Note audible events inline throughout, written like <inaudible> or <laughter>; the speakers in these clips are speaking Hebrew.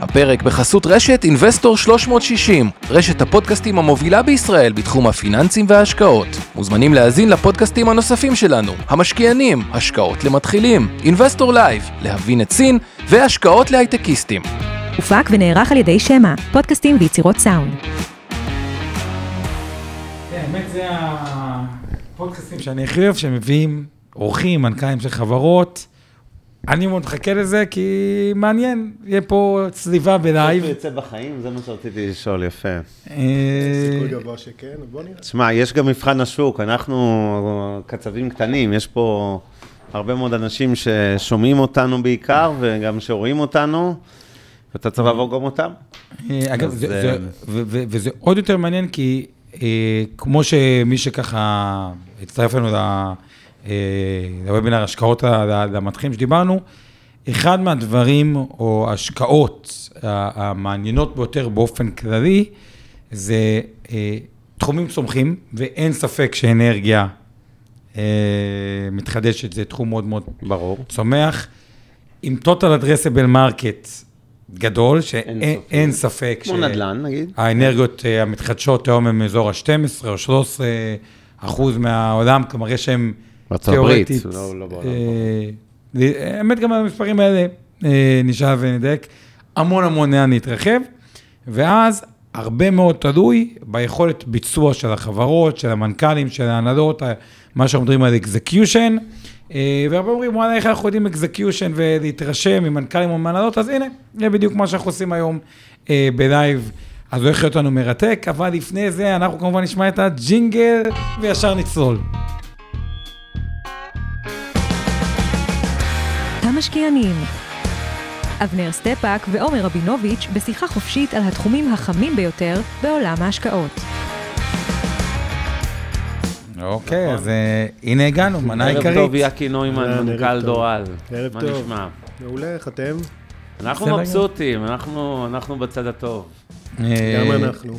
הפרק בחסות רשת אינבסטור 360, רשת הפודקאסטים המובילה בישראל בתחום הפיננסים וההשקעות. מוזמנים להאזין לפודקאסטים הנוספים שלנו, המשקיענים, השקעות למתחילים, אינבסטור Live, להבין את שין והשקעות להייטקיסטים. הופק ונערך על ידי שמע, פודקאסטים ויצירות סאונד. האמת זה הפודקאסטים שאני הכי אוהב, שמביאים אורחים, מנכ"לים של חברות. אני מאוד מחכה לזה, כי מעניין, יהיה פה צליבה בלייב. זה יוצא בחיים? זה מה שרציתי לשאול, יפה. אה, סיכוי גבוה שכן, בוא נראה. תשמע, יש גם מבחן השוק, אנחנו קצבים קטנים, יש פה הרבה מאוד אנשים ששומעים אותנו בעיקר, וגם שרואים אותנו, ואתה צריך לעבור גם אותם. אה, אגב, אה, וזה עוד יותר מעניין, כי כמו שמי שככה הצטרף לנו ל- לוובינר השקעות ל- ל- למתחילים שדיברנו, אחד מהדברים או ההשקעות המעניינות ביותר באופן כללי, זה אה, תחומים צומחים, ואין ספק שאנרגיה אה, מתחדשת זה תחום מאוד מאוד ברור. צומח, עם total addressable market גדול, אין שאין ספק. כמו נדל"ן, נגיד. האנרגיות אה, המתחדשות היום הם מאזור ה-12 או 13 אחוז מהעולם, כלומר יש להם ארצות הברית. לא- לא בעולם. אה, האמת גם על המספרים האלה אה, נשאל ונדייק, המון המון לאן להתרחב, ואז הרבה מאוד תלוי ביכולת ביצוע של החברות, של המנכ"לים, של ההנהלות, מה שאנחנו מדברים על execution, והרבה אומרים, וואלה, איך אנחנו יודעים execution ולהתרשם ממנכ"לים או מהנהלות, אז הנה, זה בדיוק מה שאנחנו עושים היום אה, בלייב. אז הולך להיות לנו מרתק, אבל לפני זה אנחנו כמובן נשמע את הג'ינגל וישר נצלול. המשקיענים. אבנר סטפאק ועומר רבינוביץ' בשיחה חופשית על התחומים החמים ביותר בעולם ההשקעות. אוקיי, אז אה, הנה הגענו, מנה ערב עיקרית. טוב, יקי נוימן, מנכ"ל ערב טוב. דורל. ערב מה טוב. נשמע? מעולה, איך אתם? אנחנו מבסוטים, אנחנו אנחנו בצד הטוב. גם אנחנו.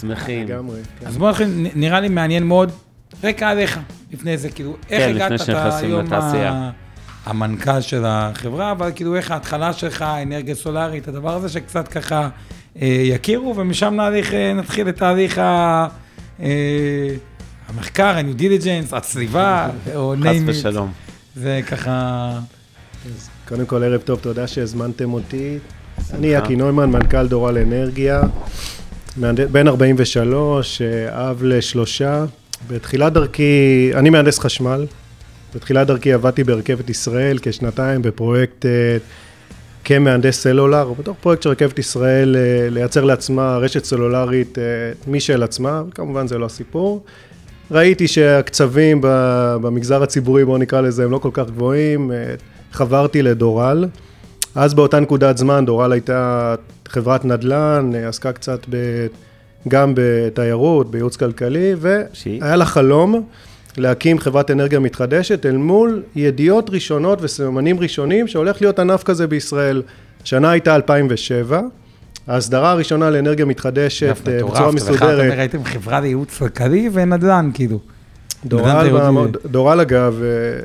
שמחים. לגמרי. כן. אז בוא נתחיל, נראה לי מעניין מאוד, רקע עליך, לפני זה, כאילו, איך כן, הגעת, לפני אתה שנכנסים היום לתעשייה. ה- המנכ"ל של החברה, אבל כאילו, איך ההתחלה שלך, אנרגיה סולארית, הדבר הזה שקצת ככה אה, יכירו, ומשם נהליך, אה, נתחיל את תהליך ה... אה, המחקר, ה-new diligence, הצליבה, <laughs> או חס name it. ושלום. זה ככה... אז קודם כל, ערב טוב, תודה שהזמנתם אותי. אני יקי נוימן, מנכ"ל דורל אנרגיה, בן 43, אה, אב לשלושה. בתחילת דרכי, אני מהנדס חשמל. בתחילת דרכי עבדתי ברכבת ישראל כשנתיים בפרויקט אה, כמהנדס סלולר, בתוך פרויקט של רכבת ישראל אה, לייצר לעצמה רשת סלולרית אה, משל עצמה, וכמובן זה לא הסיפור. ראיתי שהקצבים במגזר הציבורי, בואו נקרא לזה, הם לא כל כך גבוהים. חברתי לדורל. אז באותה נקודת זמן, דורל הייתה חברת נדל"ן, עסקה קצת ב... גם בתיירות, בייעוץ כלכלי? והיה לה חלום להקים חברת אנרגיה מתחדשת אל מול ידיעות ראשונות וסממנים ראשונים שהולך להיות ענף כזה בישראל. השנה הייתה 2007, ההסדרה הראשונה לאנרגיה מתחדשת דווקא אה, מטורף, בצורה מסודרת. אומר, הייתם חברה לייעוץ כלכלי ונדל"ן, כאילו. דורל, נדל"ן תיירותי. בעמוד- דורל אגב, אה,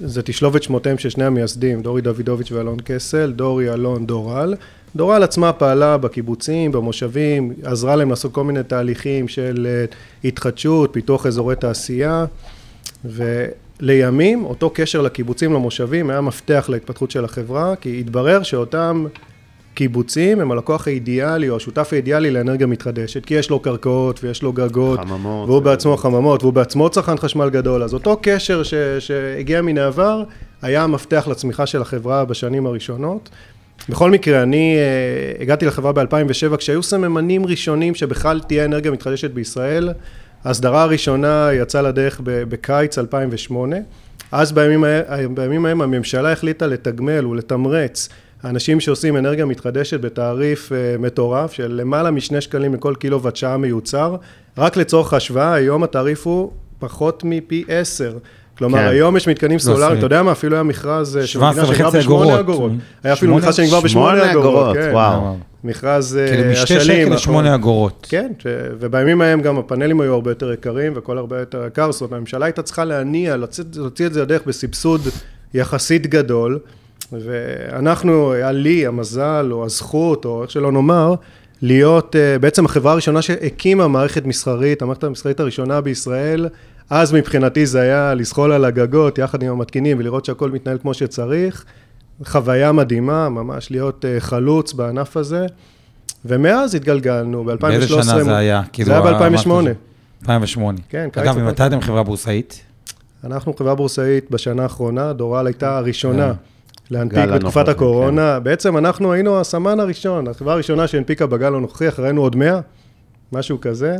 זה תשלובת שמותיהם של שני המייסדים, דורי דוידוביץ' ואלון קסל, דורי, אלון, דורל. דורל עצמה פעלה בקיבוצים, במושבים, עזרה להם לעשות כל מיני תהליכים של אה, התחדשות, פיתוח אזורי תעשייה, ולימים אותו קשר לקיבוצים, למושבים, היה מפתח להתפתחות של החברה, כי התברר שאותם קיבוצים הם הלקוח האידיאלי או השותף האידיאלי לאנרגיה מתחדשת, כי יש לו קרקעות ויש לו גגות, חממות. והוא בעצמו חממות, והוא בעצמו צרכן חשמל גדול, אז אותו קשר ש, שהגיע מן העבר, היה המפתח לצמיחה של החברה בשנים הראשונות. בכל מקרה, אני uh, הגעתי לחברה ב-2007, כשהיו סממנים ראשונים שבכלל תהיה אנרגיה מתחדשת בישראל. ההסדרה הראשונה יצאה לדרך בקיץ 2008. אז בימים, בימים ההם הממשלה החליטה לתגמל ולתמרץ אנשים שעושים אנרגיה מתחדשת בתעריף uh, מטורף של למעלה משני שקלים לכל קילוואט שעה מיוצר. רק לצורך השוואה, היום התעריף הוא פחות מפי עשר. כלומר, כן. היום יש מתקנים סולאריים, זה- אתה יודע מה, אפילו היה מכרז אה, של 17 מדינה שנגמר וחצי אגורות. היה אפילו מכרז שנגמר בשמונה שמונה אגורות, אגורות, כן. וואו. מכרז אה, כאילו משתי. שקל נכון. לשמונה אגורות. כן. ובימים ההם גם הפאנלים היו הרבה יותר יקרים והכל הרבה יותר יקר, זאת אומרת, הממשלה הייתה צריכה להניע, להוציא, את זה לדרך בסבסוד יחסית גדול, ואנחנו, היה לי המזל או הזכות, או איך שלא נאמר, להיות בעצם החברה הראשונה שהקימה מערכת מסחרית, המערכת המסחרית הראשונה בישראל. אז מבחינתי זה היה לזחול על הגגות יחד עם המתקינים ולראות שהכל מתנהל כמו שצריך. חוויה מדהימה, ממש להיות uh, חלוץ בענף הזה. ומאז התגלגלנו, ב-2013... באיזה שנה זה היה? זה היה ב-2008. 2008. כן, קיץ אגב, ממתי אתם חברה בורסאית? אנחנו חברה בורסאית בשנה האחרונה, דורל הייתה הראשונה להנפיק בתקופת הקורונה. בעצם אנחנו היינו הסמן הראשון, החברה הראשונה שהנפיקה בגל הנוכחי, אחרינו עוד 100, משהו כזה.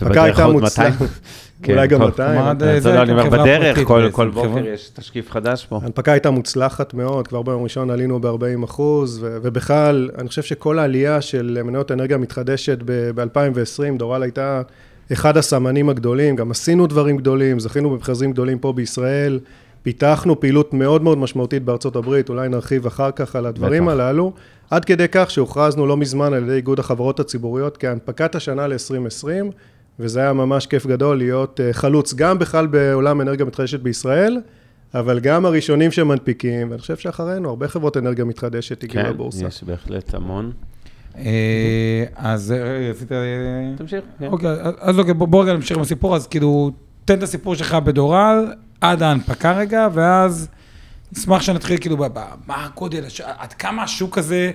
הייתה עוד מוצלחת, 200. <laughs> אולי גם כל- 200. כלומר, עד- זה זה לא, אני אומר, חברה בדרך, כל כל בוקר יש תשקיף חדש פה. ההנפקה הייתה מוצלחת מאוד, כבר ביום ראשון עלינו ב-40 אחוז, ובכלל, אני חושב שכל העלייה של מניות אנרגיה מתחדשת ב-2020, דורל הייתה אחד הסמנים הגדולים, גם עשינו דברים גדולים, זכינו במכרזים גדולים פה בישראל, פיתחנו פעילות מאוד מאוד משמעותית בארצות הברית, אולי נרחיב אחר כך על הדברים בטח. הללו, עד כדי כך שהוכרזנו לא מזמן על ידי איגוד החברות הציבוריות כהנפקת השנה ל-2020, וזה היה ממש כיף גדול להיות אה, חלוץ גם בכלל בעולם אנרגיה מתחדשת בישראל, אבל גם הראשונים שמנפיקים, ואני חושב שאחרינו הרבה חברות אנרגיה מתחדשת הגיעו כן, לבורסה. יש בהחלט המון. אה, אז אה, רצית... תמשיך. כן. אוקיי, אז- אוקיי, בוא רגע נמשיך עם הסיפור, אז כאילו, תן את הסיפור שלך בדורל, עד ההנפקה רגע, ואז נשמח שנתחיל כאילו, מה הגודל, עד כמה השוק הזה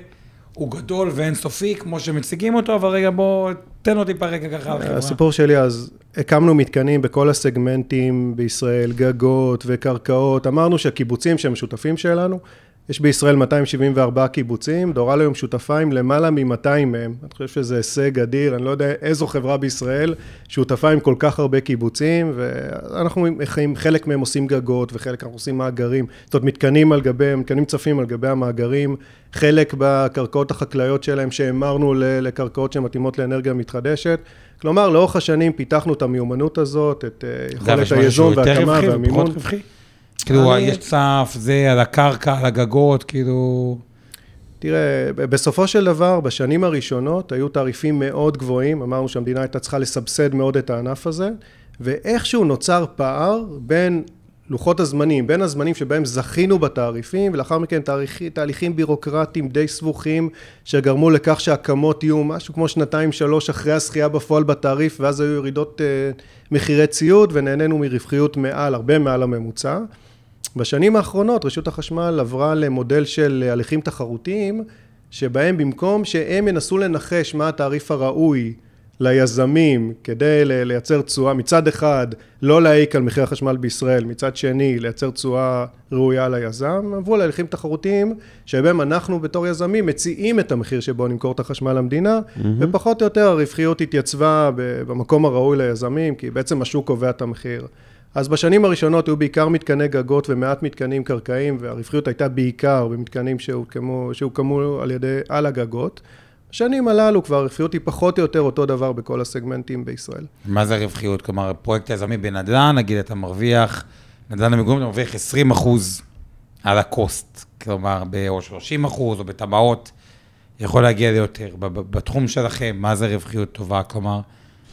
הוא גדול ואינסופי, כמו שמציגים אותו, אבל רגע, בוא, תן אותי רגע ככה על החברה. הסיפור שלי, אז הקמנו מתקנים בכל הסגמנטים בישראל, גגות וקרקעות. אמרנו שהקיבוצים שהם שותפים שלנו, יש בישראל 274 קיבוצים, דורל היום שותפה עם למעלה מ-200 מהם. אני חושב שזה הישג אדיר, אני לא יודע איזו חברה בישראל שותפה עם כל כך הרבה קיבוצים, ואנחנו עם חלק מהם עושים גגות, וחלק אנחנו עושים מאגרים. זאת אומרת, מתקנים על גבי, מתקנים צפים על גבי המאגרים, חלק בקרקעות החקלאיות שלהם שהמרנו לקרקעות שמתאימות לאנרגיה מתחדשת. כלומר, לאורך השנים פיתחנו את המיומנות הזאת, את אה, יכולת יותר והקמה והמימון. כאילו, אני- יש צף, זה, על הקרקע, על הגגות, כאילו... תראה, בסופו של דבר, בשנים הראשונות היו תעריפים מאוד גבוהים, אמרנו שהמדינה הייתה צריכה לסבסד מאוד את הענף הזה, ואיכשהו נוצר פער בין לוחות הזמנים, בין הזמנים שבהם זכינו בתעריפים, ולאחר מכן תהליכ, תהליכים בירוקרטיים די סבוכים, שגרמו לכך שהקמות יהיו משהו כמו שנתיים שלוש אחרי הזכייה בפועל בתעריף, ואז היו ירידות אה, מחירי ציוד, ונהנינו מרווחיות מעל, הרבה מעל הממוצע. בשנים האחרונות רשות החשמל עברה למודל של הליכים תחרותיים, שבהם במקום שהם ינסו לנחש מה התעריף הראוי ליזמים כדי לייצר תשואה, מצד אחד לא להעיק על מחיר החשמל בישראל, מצד שני לייצר תשואה ראויה ליזם, עברו להליכים תחרותיים שבהם אנחנו בתור יזמים מציעים את המחיר שבו נמכור את החשמל למדינה, ופחות או יותר הרווחיות התייצבה במקום הראוי ליזמים, כי בעצם השוק קובע את המחיר. אז בשנים הראשונות היו בעיקר מתקני גגות ומעט מתקנים קרקעיים, והרווחיות הייתה בעיקר במתקנים שהוקמו, על ידי, על הגגות. בשנים הללו כבר הרווחיות היא פחות או יותר אותו דבר בכל הסגמנטים בישראל. מה זה רווחיות? כלומר, פרויקט יזמי בנדל"ן, נגיד אתה מרוויח, נדל"ן למגורים, אתה מרוויח 20 אחוז על הקוסט. כלומר, או 30 אחוז, או בטבעות, יכול להגיע ליותר. בתחום שלכם, מה זה רווחיות טובה? כלומר,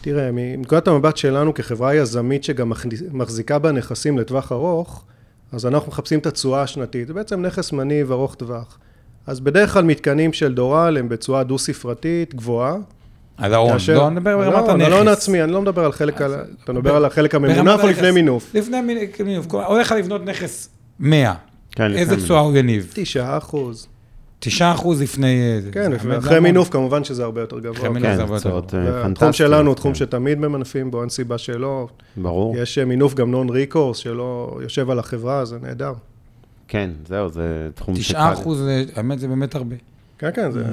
תראה, מנקודת המבט שלנו כחברה יזמית שגם מחזיקה בה נכסים לטווח ארוך, אז אנחנו מחפשים את התשואה השנתית. זה בעצם נכס מניב ארוך טווח. אז בדרך כלל מתקנים של דורל הם בתשואה דו-ספרתית גבוהה. על ההון, כאשר- לא נדבר ברמת לא, הנכס. על ההון העצמי, אני לא מדבר על חלק, אז- על- אתה מדבר על החלק הממונף או. לפני מינוף? לפני מינ- מינוף. כלומר, הולך לך לבנות נכס 100. כן, איזה. תשואה הוא יניב? תשעה אחוז. 9 אחוז לפני... אה. כן, אחרי. מינוף כמובן שזה הרבה יותר גבוה. אחרי מינוף כן, זה הרבה יותר תוצאות אה, התחום. שלנו הוא תחום כן, שתמיד ממנפים בו, אין סיבה שלא. ברור. יש אה, מינוף גם נון ריקורס שלא יושב על החברה, זה נהדר. כן, זהו, זה תחום 9 אחוז, זה- האמת, זה באמת הרבה. כן, כן, זה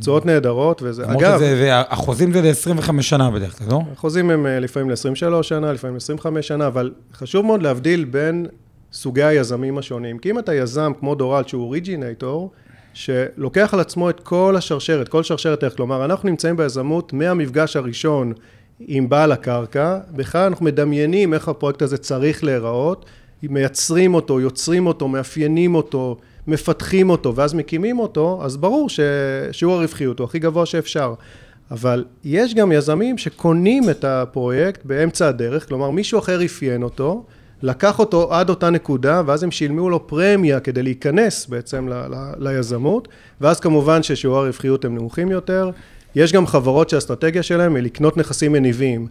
תשואות נהדרות, וזה, אגב, החוזים זה ל-25 שנה בדרך כלל, לא? החוזים הם לפעמים ל-23 שנה, לפעמים ל-25 שנה, אבל חשוב מאוד להבדיל בין סוגי היזמים השונים. כי אם אתה יזם כמו דורל, שהוא אוריג'ינטור, שלוקח על עצמו את כל השרשרת, כל שרשרת ערך, כלומר, אנחנו נמצאים ביזמות מהמפגש הראשון עם בעל הקרקע, בכלל אנחנו מדמיינים איך הפרויקט הזה צריך להיראות, מייצרים אותו, יוצרים אותו, מאפיינים אותו, מפתחים אותו, ואז מקימים אותו, אז ברור ששיעור הרווחיות הוא הכי גבוה שאפשר. אבל יש גם יזמים שקונים את הפרויקט באמצע הדרך, כלומר מישהו אחר אפיין אותו, לקח אותו עד אותה נקודה, ואז הם שילמו לו פרמיה כדי להיכנס בעצם ל- ל- ליזמות, ואז כמובן ששיעורי הרווחיות הם נמוכים יותר. יש גם חברות שהאסטרטגיה שלהם היא לקנות נכסים מניבים.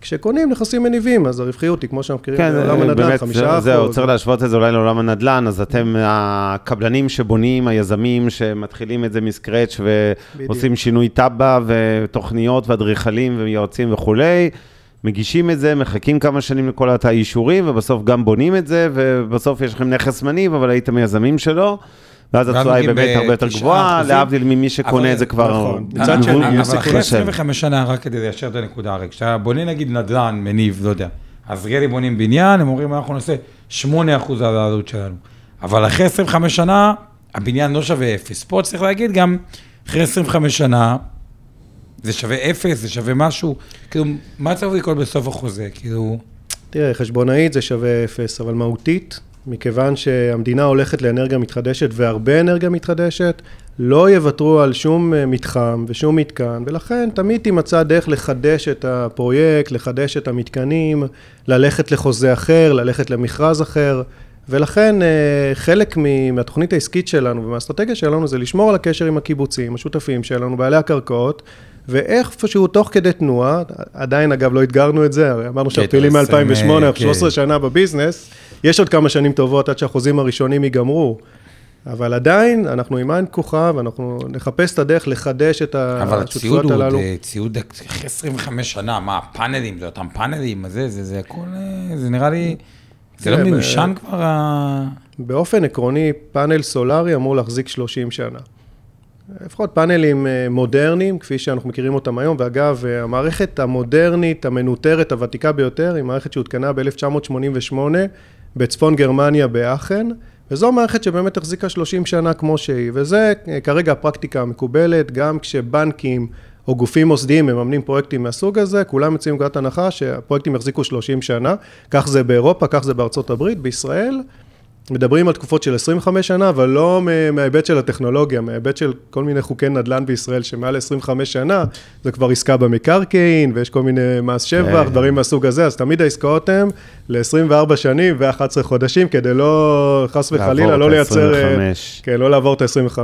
כשקונים נכסים מניבים, אז הרווחיות היא כמו שאנחנו מכירים כן, בעולם הנדל"ן, באמת, חמישה אחוז. זהו, צריך להשוות את זה אולי לעולם הנדל"ן, אז אתם הקבלנים שבונים, היזמים שמתחילים את זה מסקרץ' ועושים שינוי תב"ע ותוכניות ואדריכלים ויועצים וכולי, מגישים את זה, מחכים כמה שנים לכל האישורים, ובסוף גם בונים את זה, ובסוף יש לכם נכס מניב, אבל הייתם יזמים שלו. ואז התשואה היא באמת הרבה יותר גבוהה. להבדיל ממי שקונה את זה כבר... נכון. אה, מצד שני, אבל- אחרי קשה. 25 שנה, רק כדי ליישר את הנקודה, הרי כשאתה בונה נגיד נדל"ן, מניב, לא יודע, אז רלי בונים בניין, הם אומרים, אנחנו נעשה 8% על העלות שלנו. אבל אחרי 25 שנה, הבניין לא שווה אפס. פה צריך להגיד גם, אחרי 25 שנה, זה שווה אפס, זה שווה משהו, כאילו, מה צריך לקרות בסוף החוזה? כאילו, תראה, חשבונאית זה שווה אפס, אבל מהותית, מכיוון שהמדינה הולכת לאנרגיה מתחדשת והרבה אנרגיה מתחדשת, לא יוותרו על שום אה, מתחם ושום מתקן, ולכן תמיד תימצא דרך לחדש את הפרויקט, לחדש את המתקנים, ללכת לחוזה אחר, ללכת למכרז אחר, ולכן אה, חלק מהתוכנית העסקית שלנו ומהאסטרטגיה שלנו זה לשמור על הקשר עם הקיבוצים, השותפים שלנו, בעלי הקרקעות, ואיפשהו תוך כדי תנועה, עדיין אגב לא אתגרנו את זה, הרי אמרנו שאנחנו פעילים עשרים, מ-2008, אה, אנחנו 13 כן. שנה בביזנס, יש עוד כמה שנים טובות עד שהחוזים הראשונים ייגמרו. אבל עדיין, אנחנו עם עין פקוחה, ואנחנו נחפש את הדרך לחדש את אבל הציוד השותפויות הוא עוד הללו. אה, ציוד אחרי 25 שנה, מה, פאנלים, זה אותם פאנלים, זה, זה, זה הכל, אה, זה נראה לי, זה לא ב- מיושן כבר ה... באופן עקרוני, פאנל סולארי אמור להחזיק 30 שנה. לפחות פאנלים אה, מודרניים, כפי שאנחנו מכירים אותם היום, ואגב, אה, המערכת המודרנית, המנוטרת, הוותיקה ביותר, היא מערכת שהותקנה ב-1988 בצפון גרמניה באחן, וזו מערכת שבאמת החזיקה 30 שנה כמו שהיא, וזה אה, כרגע הפרקטיקה המקובלת, גם כשבנקים או גופים מוסדיים מממנים פרויקטים מהסוג הזה, כולם יוצאים מנקודת הנחה שהפרויקטים יחזיקו 30 שנה, כך זה באירופה, כך זה בארצות הברית, בישראל. מדברים על תקופות של 25 שנה, אבל לא מההיבט של הטכנולוגיה, מההיבט של כל מיני חוקי נדל"ן בישראל, שמעל 25 שנה, זה כבר עסקה במקרקעין, ויש כל מיני מס שבח, כן. דברים מהסוג הזה, אז תמיד העסקאות הן ל-24 שנים ו-11 חודשים, כדי לא, חס וחלילה, לעבור לא את לייצר... אה, ה-25. כן, לא לעבור את ה-25.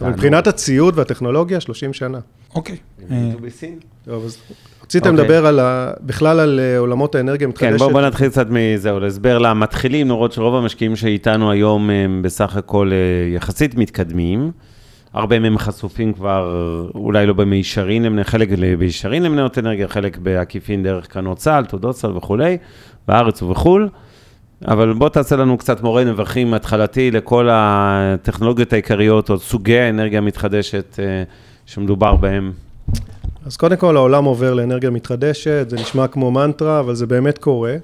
אבל. מבחינת הציוד והטכנולוגיה, 30 שנה. אוקיי. אה, טוב, אז רציתם אוקיי. לדבר על ה... בכלל על אה, עולמות האנרגיה כן, המתחדשת. בואו בוא נתחיל קצת מזהו, להסבר למתחילים, לראות שרוב המשקיעים שאיתנו היום הם בסך הכל אה, יחסית מתקדמים. הרבה מהם חשופים כבר, אולי לא במישרין, למנה, חלק במישרין למניות אנרגיה, חלק בעקיפין דרך קרנות צה"ל, תעודות צה"ל וכולי, בארץ ובחו"ל. אבל בוא תעשה לנו קצת מורה נבוכים התחלתי לכל הטכנולוגיות העיקריות, או סוגי האנרגיה המתחדשת אה, שמדובר בהם. אז קודם כל העולם עובר לאנרגיה מתחדשת, זה נשמע כמו מנטרה, אבל זה באמת קורה.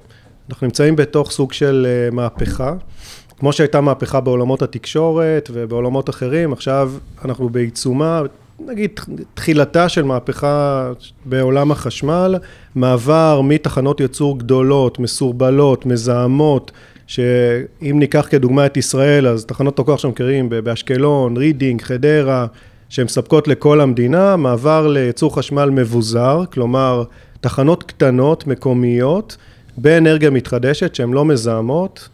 אנחנו נמצאים בתוך סוג של אה, מהפכה. כמו שהייתה מהפכה בעולמות התקשורת ובעולמות אחרים, עכשיו אנחנו בעיצומה, נגיד תחילתה של מהפכה בעולם החשמל, מעבר מתחנות ייצור גדולות, מסורבלות, מזהמות, שאם ניקח כדוגמה את ישראל, אז תחנות הכוח שאנחנו מכירים באשקלון, רידינג, חדרה, שהן מספקות לכל המדינה, מעבר לייצור חשמל מבוזר, כלומר תחנות קטנות, מקומיות, באנרגיה מתחדשת שהן לא מזהמות.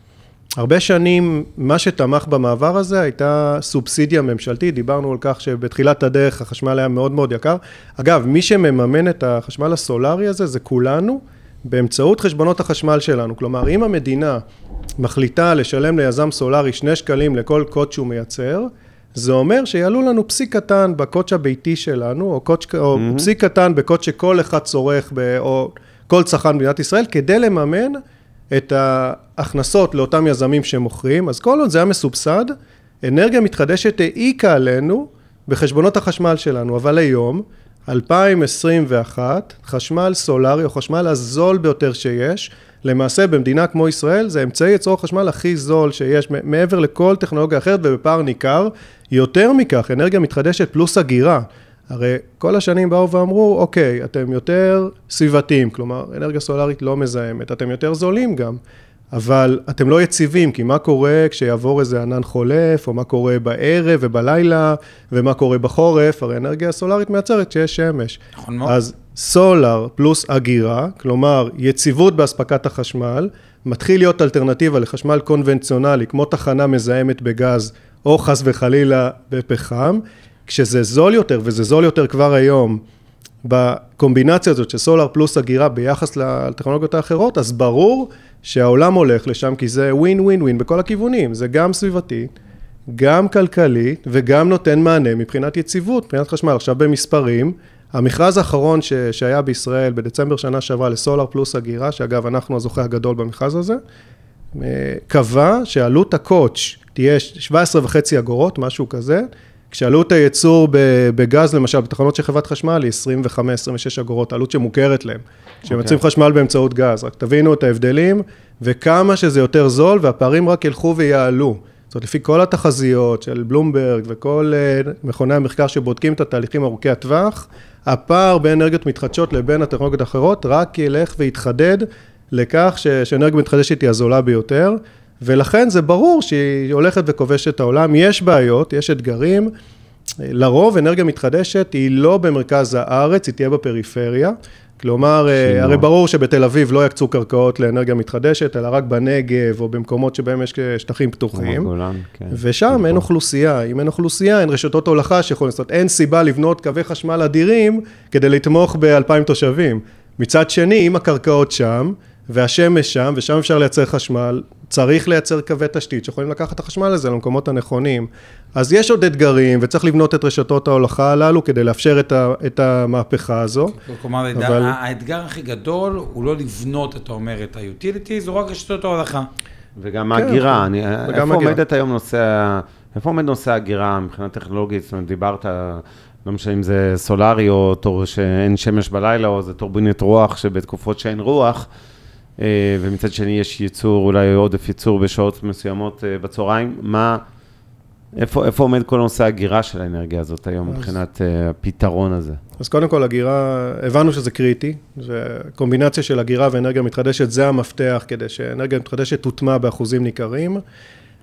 הרבה שנים, מה שתמך במעבר הזה הייתה סובסידיה ממשלתית, דיברנו על כך שבתחילת הדרך החשמל היה מאוד מאוד יקר. אגב, מי שמממן את החשמל הסולארי הזה זה כולנו, באמצעות חשבונות החשמל שלנו. כלומר, אם המדינה מחליטה לשלם ליזם סולארי שני שקלים לכל קוד שהוא מייצר, זה אומר שיעלו לנו פסיק קטן בקוד הביתי שלנו, או, קוד, או mm-hmm. פסיק קטן בקוד שכל אחד צורך, ב, או כל צרכן במדינת ישראל, כדי לממן את ההכנסות לאותם יזמים שמוכרים. אז כל עוד זה היה מסובסד, אנרגיה מתחדשת העיקה עלינו בחשבונות החשמל שלנו, אבל היום, 2021, חשמל סולארי, או חשמל הזול ביותר שיש, למעשה במדינה כמו ישראל זה אמצעי ייצור החשמל הכי זול שיש מעבר לכל טכנולוגיה אחרת ובפער ניכר. יותר מכך, אנרגיה מתחדשת פלוס הגירה. הרי כל השנים באו ואמרו, אוקיי, אתם יותר סביבתיים, כלומר, אנרגיה סולארית לא מזהמת, אתם יותר זולים גם, אבל אתם לא יציבים, כי מה קורה כשיעבור איזה ענן חולף, או מה קורה בערב ובלילה, ומה קורה בחורף, הרי אנרגיה סולארית מייצרת שיש שמש. נכון מאוד. אז סולאר פלוס אגירה, כלומר יציבות באספקת החשמל, מתחיל להיות אלטרנטיבה לחשמל קונבנציונלי, כמו תחנה מזהמת בגז, או חס וחלילה בפחם, כשזה זול יותר, וזה זול יותר כבר היום, בקומבינציה הזאת של סולאר פלוס אגירה ביחס לטכנולוגיות האחרות, אז ברור שהעולם הולך לשם, כי זה ווין ווין ווין בכל הכיוונים, זה גם סביבתי, גם כלכלי, וגם נותן מענה מבחינת יציבות, מבחינת חשמל. עכשיו במספרים, המכרז האחרון ש, שהיה בישראל בדצמבר שנה שעברה לסולאר פלוס אגירה, שאגב, אנחנו הזוכה הגדול במכרז הזה, אה, קבע שעלות הקוטש תהיה 17 וחצי אגורות, משהו כזה, כשעלות הייצור בגז, למשל, בתחנות של חברת חשמל היא 25-26 אגורות, עלות שמוכרת להם, כשהם יוצאים okay. חשמל באמצעות גז. רק תבינו את ההבדלים, וכמה שזה יותר זול, והפערים רק ילכו ויעלו. זאת אומרת, לפי כל התחזיות של בלומברג וכל uh, מכוני המחקר שבודקים את התהליכים ארוכי הטווח, הפער בין אנרגיות מתחדשות לבין הטכנולוגיות האחרות רק ילך ויתחדד לכך ש- שאנרגיה מתחדשת היא הזולה ביותר, ולכן זה ברור שהיא הולכת וכובשת את העולם. יש בעיות, יש אתגרים. לרוב אנרגיה מתחדשת היא לא במרכז הארץ, היא תהיה בפריפריה. כלומר, שימו. הרי ברור שבתל אביב לא יקצו קרקעות לאנרגיה מתחדשת, אלא רק בנגב או במקומות שבהם יש שטחים פתוחים. גולן, כן. ושם אין אוכלוסייה. אם אין אוכלוסייה, אין רשתות הולכה שיכולים לעשות. אין סיבה לבנות קווי חשמל אדירים כדי לתמוך באלפיים תושבים. מצד שני, אם הקרקעות שם, והשמש שם, ושם אפשר לייצר חשמל, צריך לייצר קווי תשתית שיכולים לקחת את החשמל הזה למקומות הנכונים. אז יש עוד אתגרים, וצריך לבנות את רשתות ההולכה הללו כדי לאפשר את, ה, את המהפכה הזו. כלומר, אבל... האתגר הכי גדול הוא לא לבנות, אתה אומר, את ה-utilities, הוא רק רשתות ההולכה. וגם כן, ההגירה, אני, איפה עומדת היום נושא, איפה עומד נושא ההגירה מבחינה טכנולוגית? זאת אומרת, דיברת, לא משנה אם זה סולארי או תור שאין שמש בלילה, או זה טורבינת רוח שבתקופות שאין רוח. אה, ומצד שני יש ייצור, אולי עודף ייצור בשעות מסוימות אה, בצהריים. מה, איפה, איפה עומד כל נושא הגירה של האנרגיה הזאת היום אז, מבחינת uh, הפתרון הזה? אז קודם כל, הגירה, הבנו שזה קריטי, וקומבינציה של הגירה ואנרגיה מתחדשת זה המפתח כדי שאנרגיה מתחדשת תוטמע באחוזים ניכרים.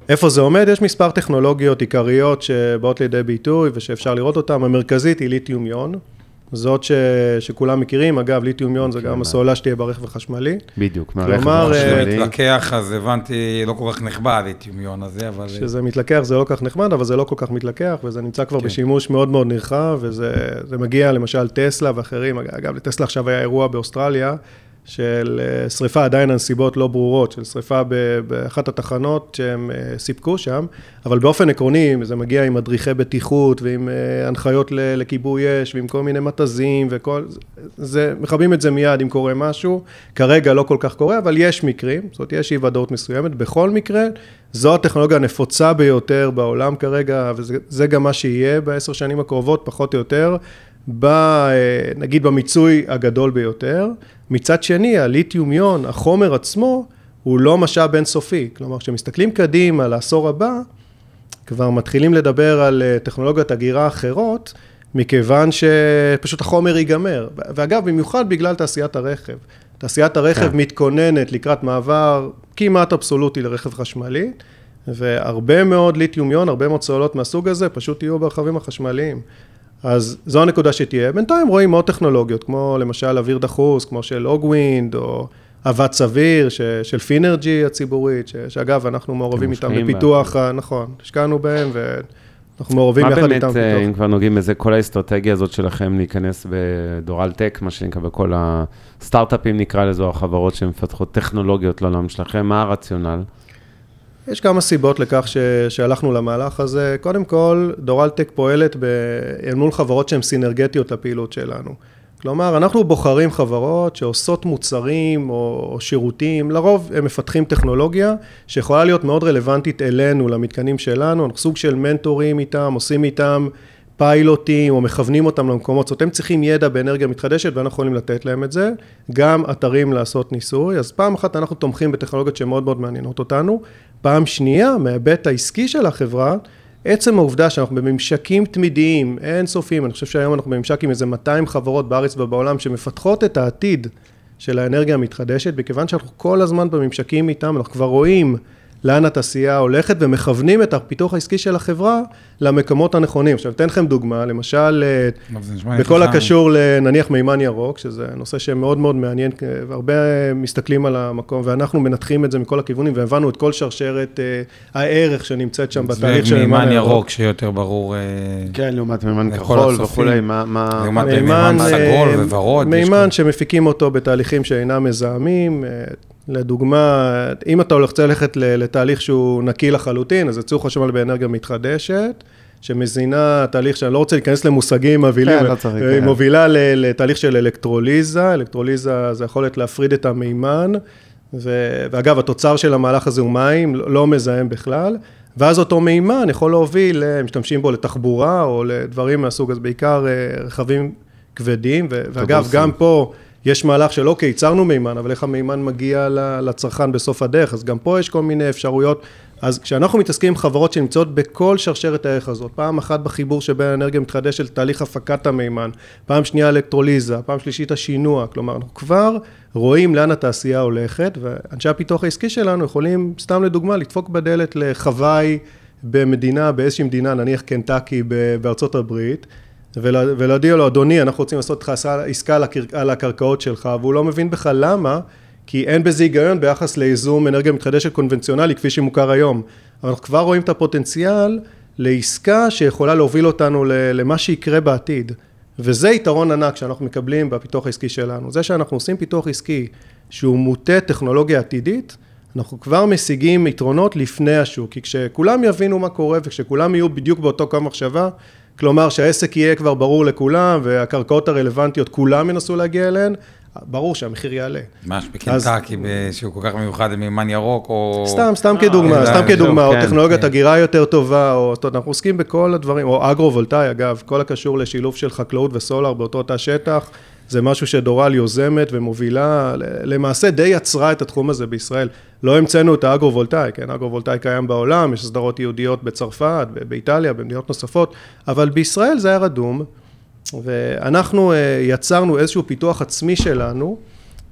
איפה זה עומד? יש מספר טכנולוגיות עיקריות שבאות לידי ביטוי ושאפשר לראות אותן. המרכזית היא ליתיום יון. זאת ש... שכולם מכירים, אגב, ליתיום יון זה גם הסוללה שתהיה ברכב החשמלי. בדיוק, מהרכב החשמלי. מתלקח, אז הבנתי, לא כל כך נחבא ליתיום יון הזה, אבל... שזה מתלקח זה לא כל כך נחמד, אבל זה לא כל כך מתלקח, וזה נמצא כבר כן. בשימוש מאוד מאוד נרחב, וזה מגיע למשל טסלה ואחרים, אגב, לטסלה עכשיו היה אירוע באוסטרליה, של אה, שריפה, עדיין הנסיבות לא ברורות, של שריפה באחת התחנות שהם אה, סיפקו שם, אבל באופן עקרוני זה מגיע עם מדריכי בטיחות ועם אה, הנחיות לכיבוי אש ועם כל מיני מתזים וכל, זה, מכבים את זה מיד אם קורה משהו, כרגע לא כל כך קורה, אבל יש מקרים, זאת אומרת יש אי ודאות מסוימת, בכל מקרה זו הטכנולוגיה הנפוצה ביותר בעולם כרגע, וזה גם מה שיהיה בעשר שנים הקרובות, פחות או יותר. ב, נגיד במיצוי הגדול ביותר. מצד שני, הליתיום יון, החומר עצמו, הוא לא משאב אינסופי. כלומר, כשמסתכלים קדימה לעשור הבא, כבר מתחילים לדבר על אה, טכנולוגיות אגירה אחרות, מכיוון שפשוט החומר ייגמר. ואגב, במיוחד בגלל תעשיית הרכב. תעשיית הרכב כן. מתכוננת לקראת מעבר כמעט אבסולוטי לרכב חשמלי, והרבה מאוד ליתיום יון, הרבה מאוד סוללות מהסוג הזה, פשוט יהיו ברכבים החשמליים. אז זו הנקודה שתהיה. בינתיים רואים עוד טכנולוגיות, כמו למשל אוויר דחוס, כמו של אוגווינד, או אבץ סביר, ש, של פינרג'י הציבורית, ש, שאגב, אנחנו מעורבים איתם בפיתוח, בה. נכון, השקענו בהם, ואנחנו מעורבים יחד באמת, איתם. מה באמת, אם כבר נוגעים בזה, כל האסטרטגיה הזאת שלכם להיכנס בדורל טק, מה שנקרא, בכל הסטארט-אפים נקרא לזה, או החברות שמפתחות טכנולוגיות לעולם שלכם, מה הרציונל? יש כמה סיבות לכך ש, שהלכנו למהלך הזה. קודם כל, דורלטק פועלת אל מול חברות שהן סינרגטיות לפעילות שלנו. כלומר, אנחנו בוחרים חברות שעושות מוצרים או, או שירותים, לרוב הם מפתחים טכנולוגיה שיכולה להיות מאוד רלוונטית אלינו, למתקנים שלנו, אנחנו סוג של מנטורים איתם, עושים איתם פיילוטים או מכוונים אותם למקומות, זאת אומרת, הם צריכים ידע באנרגיה מתחדשת ואנחנו יכולים לתת להם את זה, גם אתרים לעשות ניסוי, אז פעם אחת אנחנו תומכים בטכנולוגיות שמאוד מאוד מעניינות אותנו, פעם שנייה, מההיבט העסקי של החברה, עצם העובדה שאנחנו בממשקים תמידיים, אינסופיים, אני חושב שהיום אנחנו בממשק עם איזה 200 חברות בארץ ובעולם שמפתחות את העתיד של האנרגיה המתחדשת, מכיוון שאנחנו כל הזמן בממשקים איתם, אנחנו כבר רואים לאן התעשייה הולכת ומכוונים את הפיתוח העסקי של החברה למקומות הנכונים. עכשיו, אתן לכם דוגמה, למשל, אה, בכל. הקשור לנניח מימן ירוק, שזה נושא שמאוד מאוד מעניין, אה, והרבה מסתכלים על המקום, ואנחנו מנתחים את זה מכל הכיוונים, והבנו את כל שרשרת אה, הערך שנמצאת שם בתהליך של מימן ירוק, שיותר ברור. כן, לעומת מימן כחול. וכולי, מה... לעומת מימן סגול וורוד, מימן. שמפיקים אותו בתהליכים שאינם מזהמים. לדוגמה, אם אתה רוצה ללכת לתהליך שהוא נקי לחלוטין, אז ייצור חשמל באנרגיה מתחדשת, שמזינה תהליך שאני לא רוצה להיכנס למושגים מבהילים, כן, לא צריך, היא כן. מובילה לתהליך של אלקטרוליזה, אלקטרוליזה זה יכולת להפריד את המימן, ו- ואגב, התוצר של המהלך הזה הוא מים, לא לא מזהם בכלל, ואז אותו מימן יכול להוביל, משתמשים בו לתחבורה או לדברים מהסוג הזה, בעיקר אה, רכבים כבדים, ו- ואגב. גם פה יש מהלך של אוקיי, ייצרנו מימן, אבל איך המימן מגיע לצרכן בסוף הדרך, אז גם פה יש כל מיני אפשרויות. אז כשאנחנו מתעסקים עם חברות שנמצאות בכל שרשרת הערך הזאת, פעם אחת בחיבור שבין האנרגיה המתחדשת לתהליך הפקת המימן, פעם שנייה אלקטרוליזה, פעם שלישית השינוע, כלומר, אנחנו כבר רואים לאן התעשייה הולכת, ואנשי הפיתוח העסקי שלנו יכולים, סתם לדוגמה, לדפוק בדלת לחוואי במדינה, באיזושהי מדינה, נניח קנטקי בארצות הברית, ולה- ולהודיע לו, אדוני, אנחנו רוצים לעשות איתך עסקה- על הקר- על הקרקעות שלך, והוא לא מבין בכלל למה, כי אין בזה היגיון ביחס לייזום אנרגיה מתחדשת קונבנציונלי כפי שמוכר היום. אבל אנחנו כבר רואים את הפוטנציאל לעסקה שיכולה להוביל אותנו למה שיקרה בעתיד. וזה יתרון ענק שאנחנו מקבלים בפיתוח העסקי שלנו. זה שאנחנו עושים פיתוח עסקי שהוא מוטה טכנולוגיה עתידית, אנחנו כבר משיגים יתרונות לפני השוק. כי כשכולם יבינו מה קורה וכשכולם יהיו בדיוק באותו קו מחשבה, כלומר שהעסק יהיה כבר ברור לכולם והקרקעות הרלוונטיות כולם ינסו להגיע אליהן, ברור שהמחיר יעלה. ממש בקנטקי, שהוא כל כך מיוחד למימן ירוק, או... סתם, סתם כדוגמה, אה, סתם זהו, כדוגמה, או כן, טכנולוגיית כן. הגירה יותר טובה, או, זאת אומרת, אנחנו עוסקים בכל הדברים, או אגרו-וולטאי, אגב, כל הקשור לשילוב של חקלאות וסולר באותו תא שטח, זה משהו שדורל יוזמת ומובילה, למעשה די יצרה את התחום הזה בישראל. לא המצאנו את האגרו-וולטאי, כן, אגרו-וולטאי קיים בעולם, יש סדרות ייעודיות בצרפת, באיטליה, במדינות נוספות, אבל בישראל זה היה רדום, ואנחנו אה, יצרנו איזשהו פיתוח עצמי שלנו,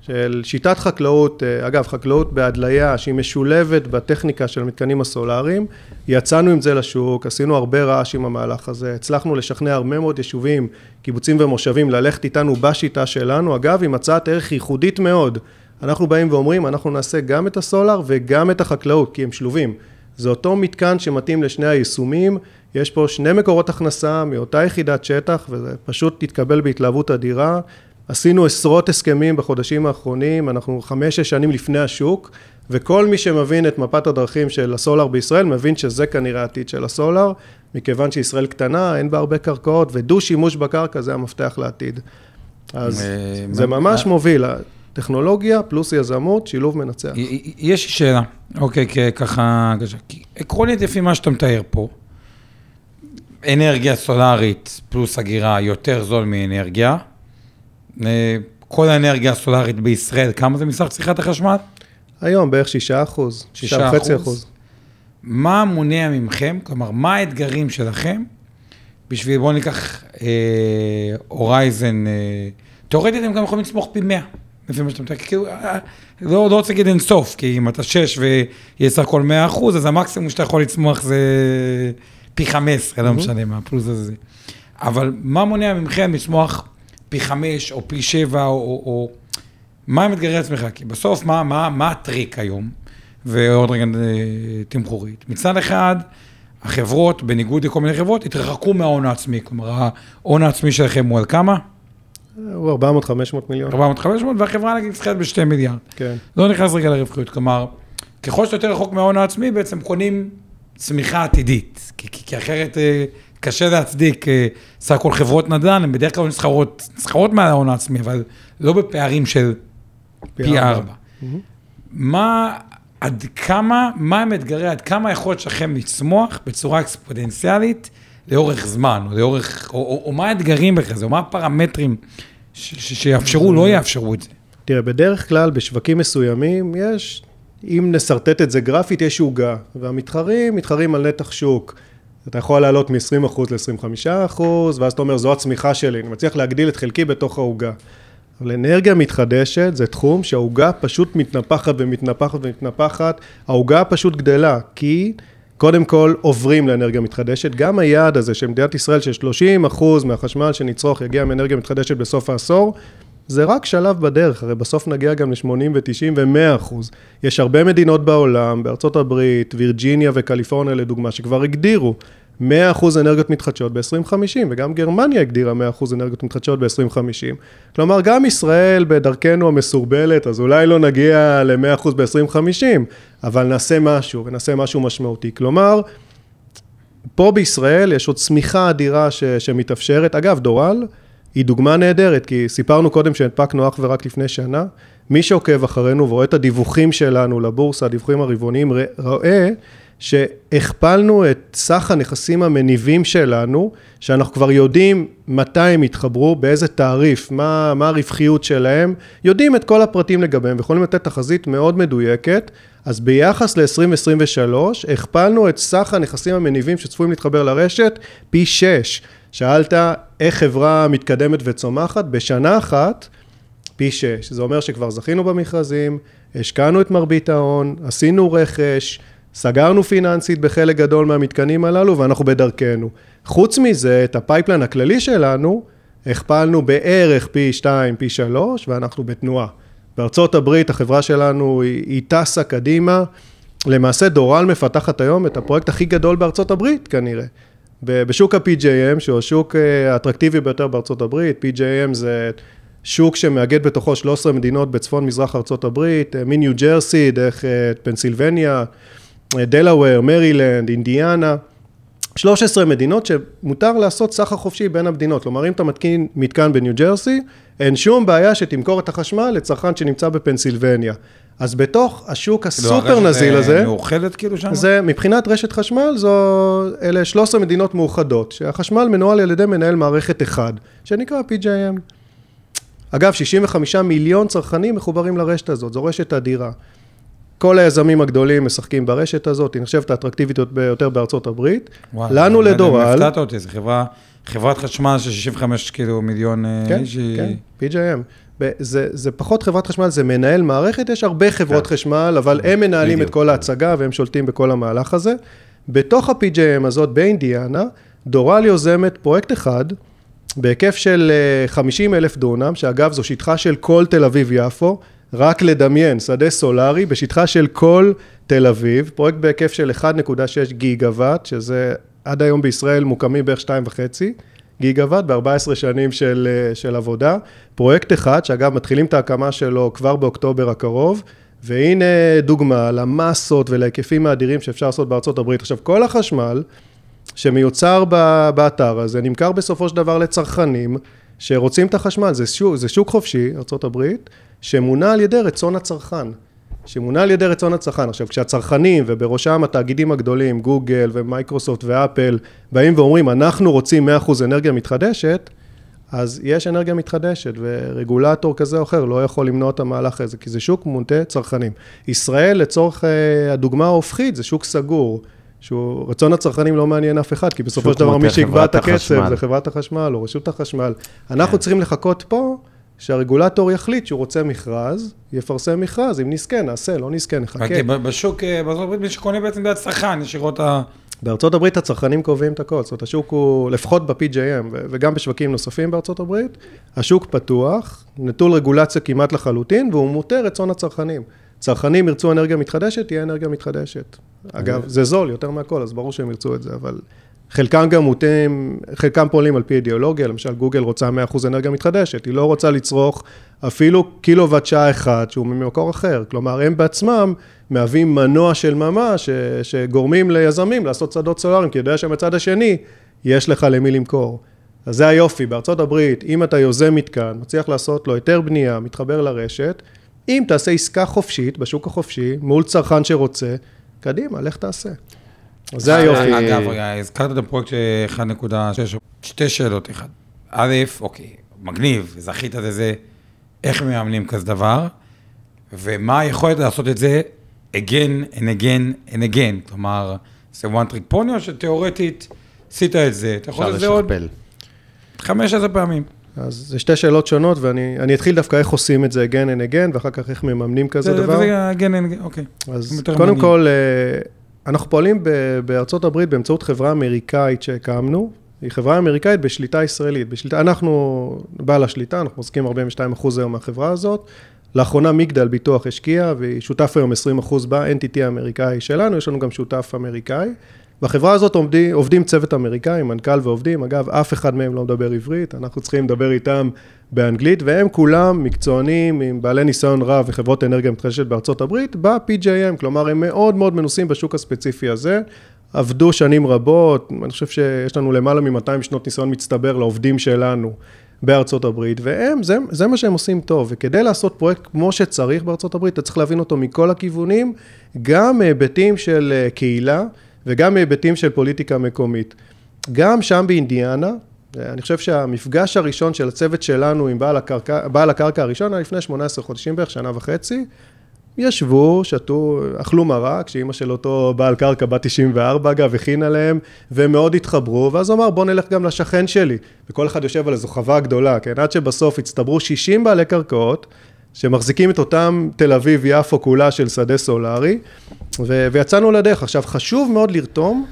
של שיטת חקלאות, אה, אגב, חקלאות בהדליה שהיא משולבת בטכניקה של המתקנים הסולאריים, יצאנו עם זה לשוק, עשינו הרבה רעש עם המהלך הזה, הצלחנו לשכנע הרבה מאוד יישובים, קיבוצים ומושבים, ללכת איתנו בשיטה שלנו, אגב, עם הצעת ערך ייחודית מאוד. אנחנו באים ואומרים, אנחנו נעשה גם את הסולאר וגם את החקלאות, כי הם שלובים. זה אותו מתקן שמתאים לשני היישומים, יש פה שני מקורות הכנסה מאותה יחידת שטח, וזה פשוט תתקבל בהתלהבות אדירה. עשינו עשרות הסכמים בחודשים האחרונים, אנחנו חמש-שש שנים לפני השוק, וכל מי שמבין את מפת הדרכים של הסולר בישראל, מבין שזה כנראה העתיד של הסולר, מכיוון שישראל קטנה, אין בה הרבה קרקעות, ודו-שימוש בקרקע זה המפתח לעתיד. אז אה, זה ממש מוביל, טכנולוגיה פלוס יזמות, שילוב מנצח. יש לי שאלה, אוקיי, ככה, עקרונית לפי מה שאתה מתאר פה, אנרגיה סולארית פלוס אגירה יותר זול מאנרגיה. אה, כל האנרגיה הסולארית בישראל, כמה זה מסך צריכת החשמל? היום בערך שישה אחוז, שישה וחצי אחוז. מה מונע ממכם, כלומר, מה האתגרים שלכם בשביל, בואו ניקח הורייזן, אה, תאורטית הם גם יכולים לצמוח פי 100, לפי מה שאתה מתאר, כאילו, אה, לא, לא רוצה להגיד אין סוף, כי אם אתה 6 ויהיה סך הכל 100 אחוז, אז המקסימום שאתה יכול לצמוח זה פי 15, לא משנה מה, הפלוס הזה. אבל מה מונע ממכם לצמוח פי 5 או פי 7 או... או, מה הם אתגרי עצמך? כי בסוף, מה, מה, מה הטריק היום? ועוד רגע אה, תמחורית. מצד אחד, החברות, בניגוד לכל מיני חברות, התרחקו מההון העצמי. כלומר, ההון העצמי שלכם הוא על כמה? הוא 400-500 מיליון. 400-500, והחברה נגיד צריכה להיות ב-2 מיליארד. כן. לא נכנס רגע לרווחיות. כלומר, ככל שאתה יותר רחוק מההון העצמי, בעצם קונים צמיחה עתידית. כי, כי, כי אחרת אה, קשה להצדיק, אה, סך הכל חברות נדל"ן, הן בדרך כלל נסחרות, נסחרות מעל ההון העצמי, אבל לא בפערים של פי ארבע. מה, עד כמה, מה הם אתגרי, עד כמה היכולת שלכם לצמוח בצורה אקספודנציאלית לאורך זמן, או לאורך, או, או, או מה האתגרים בכלל, או מה הפרמטרים ש, ש, שיאפשרו, לא יאפשרו את זה. תראה, בדרך כלל בשווקים מסוימים יש, אם נסרטט את זה גרפית, יש עוגה, והמתחרים מתחרים על נתח שוק. אתה יכול לעלות מ-20% ל-25%, ואז אתה אומר, זו הצמיחה שלי, אני מצליח להגדיל את חלקי בתוך העוגה. אבל אנרגיה מתחדשת זה תחום שהעוגה פשוט מתנפחת ומתנפחת ומתנפחת, העוגה פשוט גדלה, כי קודם כל עוברים לאנרגיה מתחדשת. גם היעד הזה של מדינת ישראל, ש-30 אחוז מהחשמל שנצרוך יגיע מאנרגיה מתחדשת בסוף העשור, זה רק שלב בדרך, הרי בסוף נגיע גם ל-80 ו-90 ו-100 אחוז. יש הרבה מדינות בעולם, בארצות הברית, וירג'יניה וקליפורניה לדוגמה, שכבר הגדירו 100% אנרגיות מתחדשות ב-2050, וגם גרמניה הגדירה 100% אנרגיות מתחדשות ב-2050. כלומר, גם ישראל בדרכנו המסורבלת, אז אולי לא נגיע ל-100% ב-2050, אבל נעשה משהו, ונעשה משהו משמעותי. כלומר, פה בישראל יש עוד צמיחה אדירה ש- שמתאפשרת. אגב, דורל היא דוגמה נהדרת, כי סיפרנו קודם שהנפקנו אך ורק לפני שנה. מי שעוקב אחרינו ורואה את הדיווחים שלנו לבורסה, הדיווחים הרבעוניים, רואה שהכפלנו את סך הנכסים המניבים שלנו, שאנחנו כבר יודעים מתי הם יתחברו, באיזה תעריף, מה, מה הרווחיות שלהם, יודעים את כל הפרטים לגביהם ויכולים לתת תחזית מאוד מדויקת. אז ביחס ל-2023, הכפלנו את סך הנכסים המניבים שצפויים להתחבר לרשת פי 6. שאלת איך חברה מתקדמת וצומחת, בשנה אחת פי 6. זה אומר שכבר זכינו במכרזים, השקענו את מרבית ההון, עשינו רכש, סגירה פיננסית בחלק גדול מהמתקנים הללו ואנחנו בדרכנו. חוץ מזה, את ה pipeline הכללי שלנו, הכפלנו בערך פי 2, פי 3, ואנחנו בתנועה. בארצות הברית החברה שלנו היא, היא טסה קדימה. למעשה דורל מפתחת היום את הפרויקט הכי גדול בארצות הברית כנראה. בשוק ה-PJM, שהוא השוק אה, האטרקטיבי ביותר בארצות הברית, PJM זה שוק שמאגד בתוכו 13 מדינות בצפון מזרח ארצות הברית, אה, מניו ג'רסי, דרך אה, פנסילבניה, דלאוור, מרילנד, אינדיאנה. 13 מדינות שמותר לעשות סחר חופשי בין המדינות. כלומר, אם אתה מתקין מתקן בניו ג'רסי, אין שום בעיה שתמכור את החשמל לצרכן שנמצא בפנסילבניה. אז בתוך השוק הסופר נזיל הזה, מאוחדת כאילו שם? זה מבחינת רשת חשמל, זו, אלה 13 מדינות מאוחדות, שהחשמל מנוהל על ידי מנהל מערכת אחד, שנקרא PJM. אגב, 65 מיליון צרכנים מחוברים לרשת הזאת, זו רשת אדירה. כל היזמים הגדולים משחקים ברשת הזאת, היא נחשבת האטרקטיבית ביותר בארצות הברית. וואי, לנו לדורל... הפתעת אותי, זו חברה, חברת חשמל של 65 כאילו מיליון אה, כן, איש. היא- כן, PJM. זה, זה פחות חברת חשמל, זה מנהל מערכת, יש הרבה חברות כן. חשמל, אבל הם מנהלים את בדיוק. כל ההצגה והם שולטים בכל המהלך הזה. בתוך ה-PJM הזאת, באינדיאנה, דורל יוזמת פרויקט אחד, בהיקף של 50 אלף דונם, שאגב זו שטחה של כל תל אביב-יפו, רק לדמיין, שדה סולארי בשטחה של כל תל אביב, פרויקט בהיקף של 1.6 גיגה וואט, שזה עד היום בישראל מוקמים בערך 2.5 גיגה וואט ב-14 שנים של, אה, של עבודה. פרויקט אחד, שאגב מתחילים את ההקמה שלו כבר באוקטובר הקרוב, והנה דוגמה למסות ולהיקפים האדירים שאפשר לעשות בארצות הברית. עכשיו, כל החשמל שמיוצר באתר הזה נמכר בסופו של דבר לצרכנים שרוצים את החשמל. זה שוק, זה שוק חופשי, ארה"ב, שמונע על ידי רצון הצרכן. שמונע על ידי רצון הצרכן. עכשיו, כשהצרכנים, ובראשם התאגידים הגדולים, גוגל ומייקרוסופט ואפל, באים ואומרים, אנחנו רוצים 100% אנרגיה מתחדשת, אז יש אנרגיה מתחדשת, ורגולטור כזה או אחר לא יכול למנוע את המהלך הזה, כי זה שוק מונטה צרכנים. ישראל, לצורך אה, הדוגמה ההופכית, זה שוק סגור, שהוא, רצון הצרכנים לא מעניין אף אחד, כי בסופו של דבר מי שיקבע את הקצב החשמל. זה חברת החשמל או רשות החשמל. אנחנו כן. צריכים לחכות פה שהרגולטור יחליט שהוא רוצה מכרז, יפרסם מכרז, אם נזכה, נעשה, לא נזכה, נחכה. כי ב- בשוק, אה, בארצות הברית, מי שקונה בעצם זה הצרכן, ישירות ה... בארצות הברית הצרכנים קובעים את הכל, זאת אומרת השוק הוא, לפחות ב-PJM וגם בשווקים נוספים בארצות הברית, השוק פתוח, נטול רגולציה כמעט לחלוטין, והוא מוטה רצון הצרכנים. צרכנים ירצו אנרגיה מתחדשת, תהיה אנרגיה מתחדשת. אגב, זה זול יותר מהכל, אז ברור שהם ירצו את זה, אבל חלקם גם מוטים, חלקם פועלים על פי אידיאולוגיה, למשל גוגל רוצה 100% אנרגיה מתחדשת, היא לא רוצה לצרוך אפילו קילוואט שעה אחד שהוא ממקור אחר, כלומר הם בעצמם מהווים מנוע של ממש שגורמים ליזמים לעשות שדות סולאריים, כי יודע שמצד השני יש לך למי למכור. אז זה היופי, בארצות הברית, אם אתה יוזם מתקן, מצליח לעשות לו היתר בנייה, מתחבר לרשת, אם תעשה עסקה חופשית בשוק החופשי מול צרכן שרוצה, קדימה, לך תעשה. זה היופי. אה, אגב, רגע, הזכרת את הפרויקט של 1.6, שתי שאלות, אחד. א', אוקיי, מגניב, זכית לזה, איך מאמנים כזה דבר, ומה היכולת לעשות את זה again and again and again, כלומר, זה one trick pony או שתיאורטית עשית את זה, אתה יכול לעשות את זה עוד לשכפל. 15 פעמים. אז זה שתי שאלות שונות, ואני אתחיל דווקא איך עושים את זה again and again, ואחר כך איך מממנים כזה זה- דבר. וזה again and again, אוקיי. אז קודם. כל, אה, אנחנו פועלים בארצות הברית באמצעות חברה אמריקאית שהקמנו. היא חברה אמריקאית בשליטה ישראלית. בשליטה, אנחנו בעל השליטה, אנחנו מחזיקים 42% היום מהחברה הזאת. לאחרונה מגדל ביטוח השקיע, והיא שותף היום 20% ב-NTT האמריקאי שלנו, יש לנו גם שותף אמריקאי. בחברה הזאת עומדים, עובדים צוות אמריקאי, מנכ"ל ועובדים, אגב, אף אחד מהם לא מדבר עברית, אנחנו צריכים לדבר איתם באנגלית, והם כולם מקצוענים עם בעלי ניסיון רב וחברות אנרגיה מתחדשת בארצות הברית, ב-PJM, כלומר, הם מאוד מאוד מנוסים בשוק הספציפי הזה, עבדו שנים רבות, אני חושב שיש לנו למעלה מ-200 שנות ניסיון מצטבר לעובדים שלנו בארצות הברית, והם, זה, זה מה שהם עושים טוב, וכדי לעשות פרויקט כמו שצריך בארצות הברית, אתה צריך להבין אותו מכל הכיוונים, גם מהיבטים של אה, קהילה, וגם מהיבטים של פוליטיקה מקומית. גם שם באינדיאנה, אני חושב שהמפגש הראשון של הצוות שלנו עם בעל הקרקע, בעל הקרקע הראשון היה לפני 18 חודשים בערך, שנה וחצי. ישבו, שתו, אכלו מרק, שאימא של אותו בעל קרקע, בת 94 אגב, הכינה להם, והם מאוד התחברו, ואז הוא אמר, בוא נלך גם לשכן שלי. וכל אחד יושב על איזו חווה גדולה, כן? עד שבסוף הצטברו 60 בעלי קרקעות, שמחזיקים את אותם תל אביב-יפו כולה של שדה סולארי, ו- ויצאנו לדרך. עכשיו, חשוב מאוד לרתום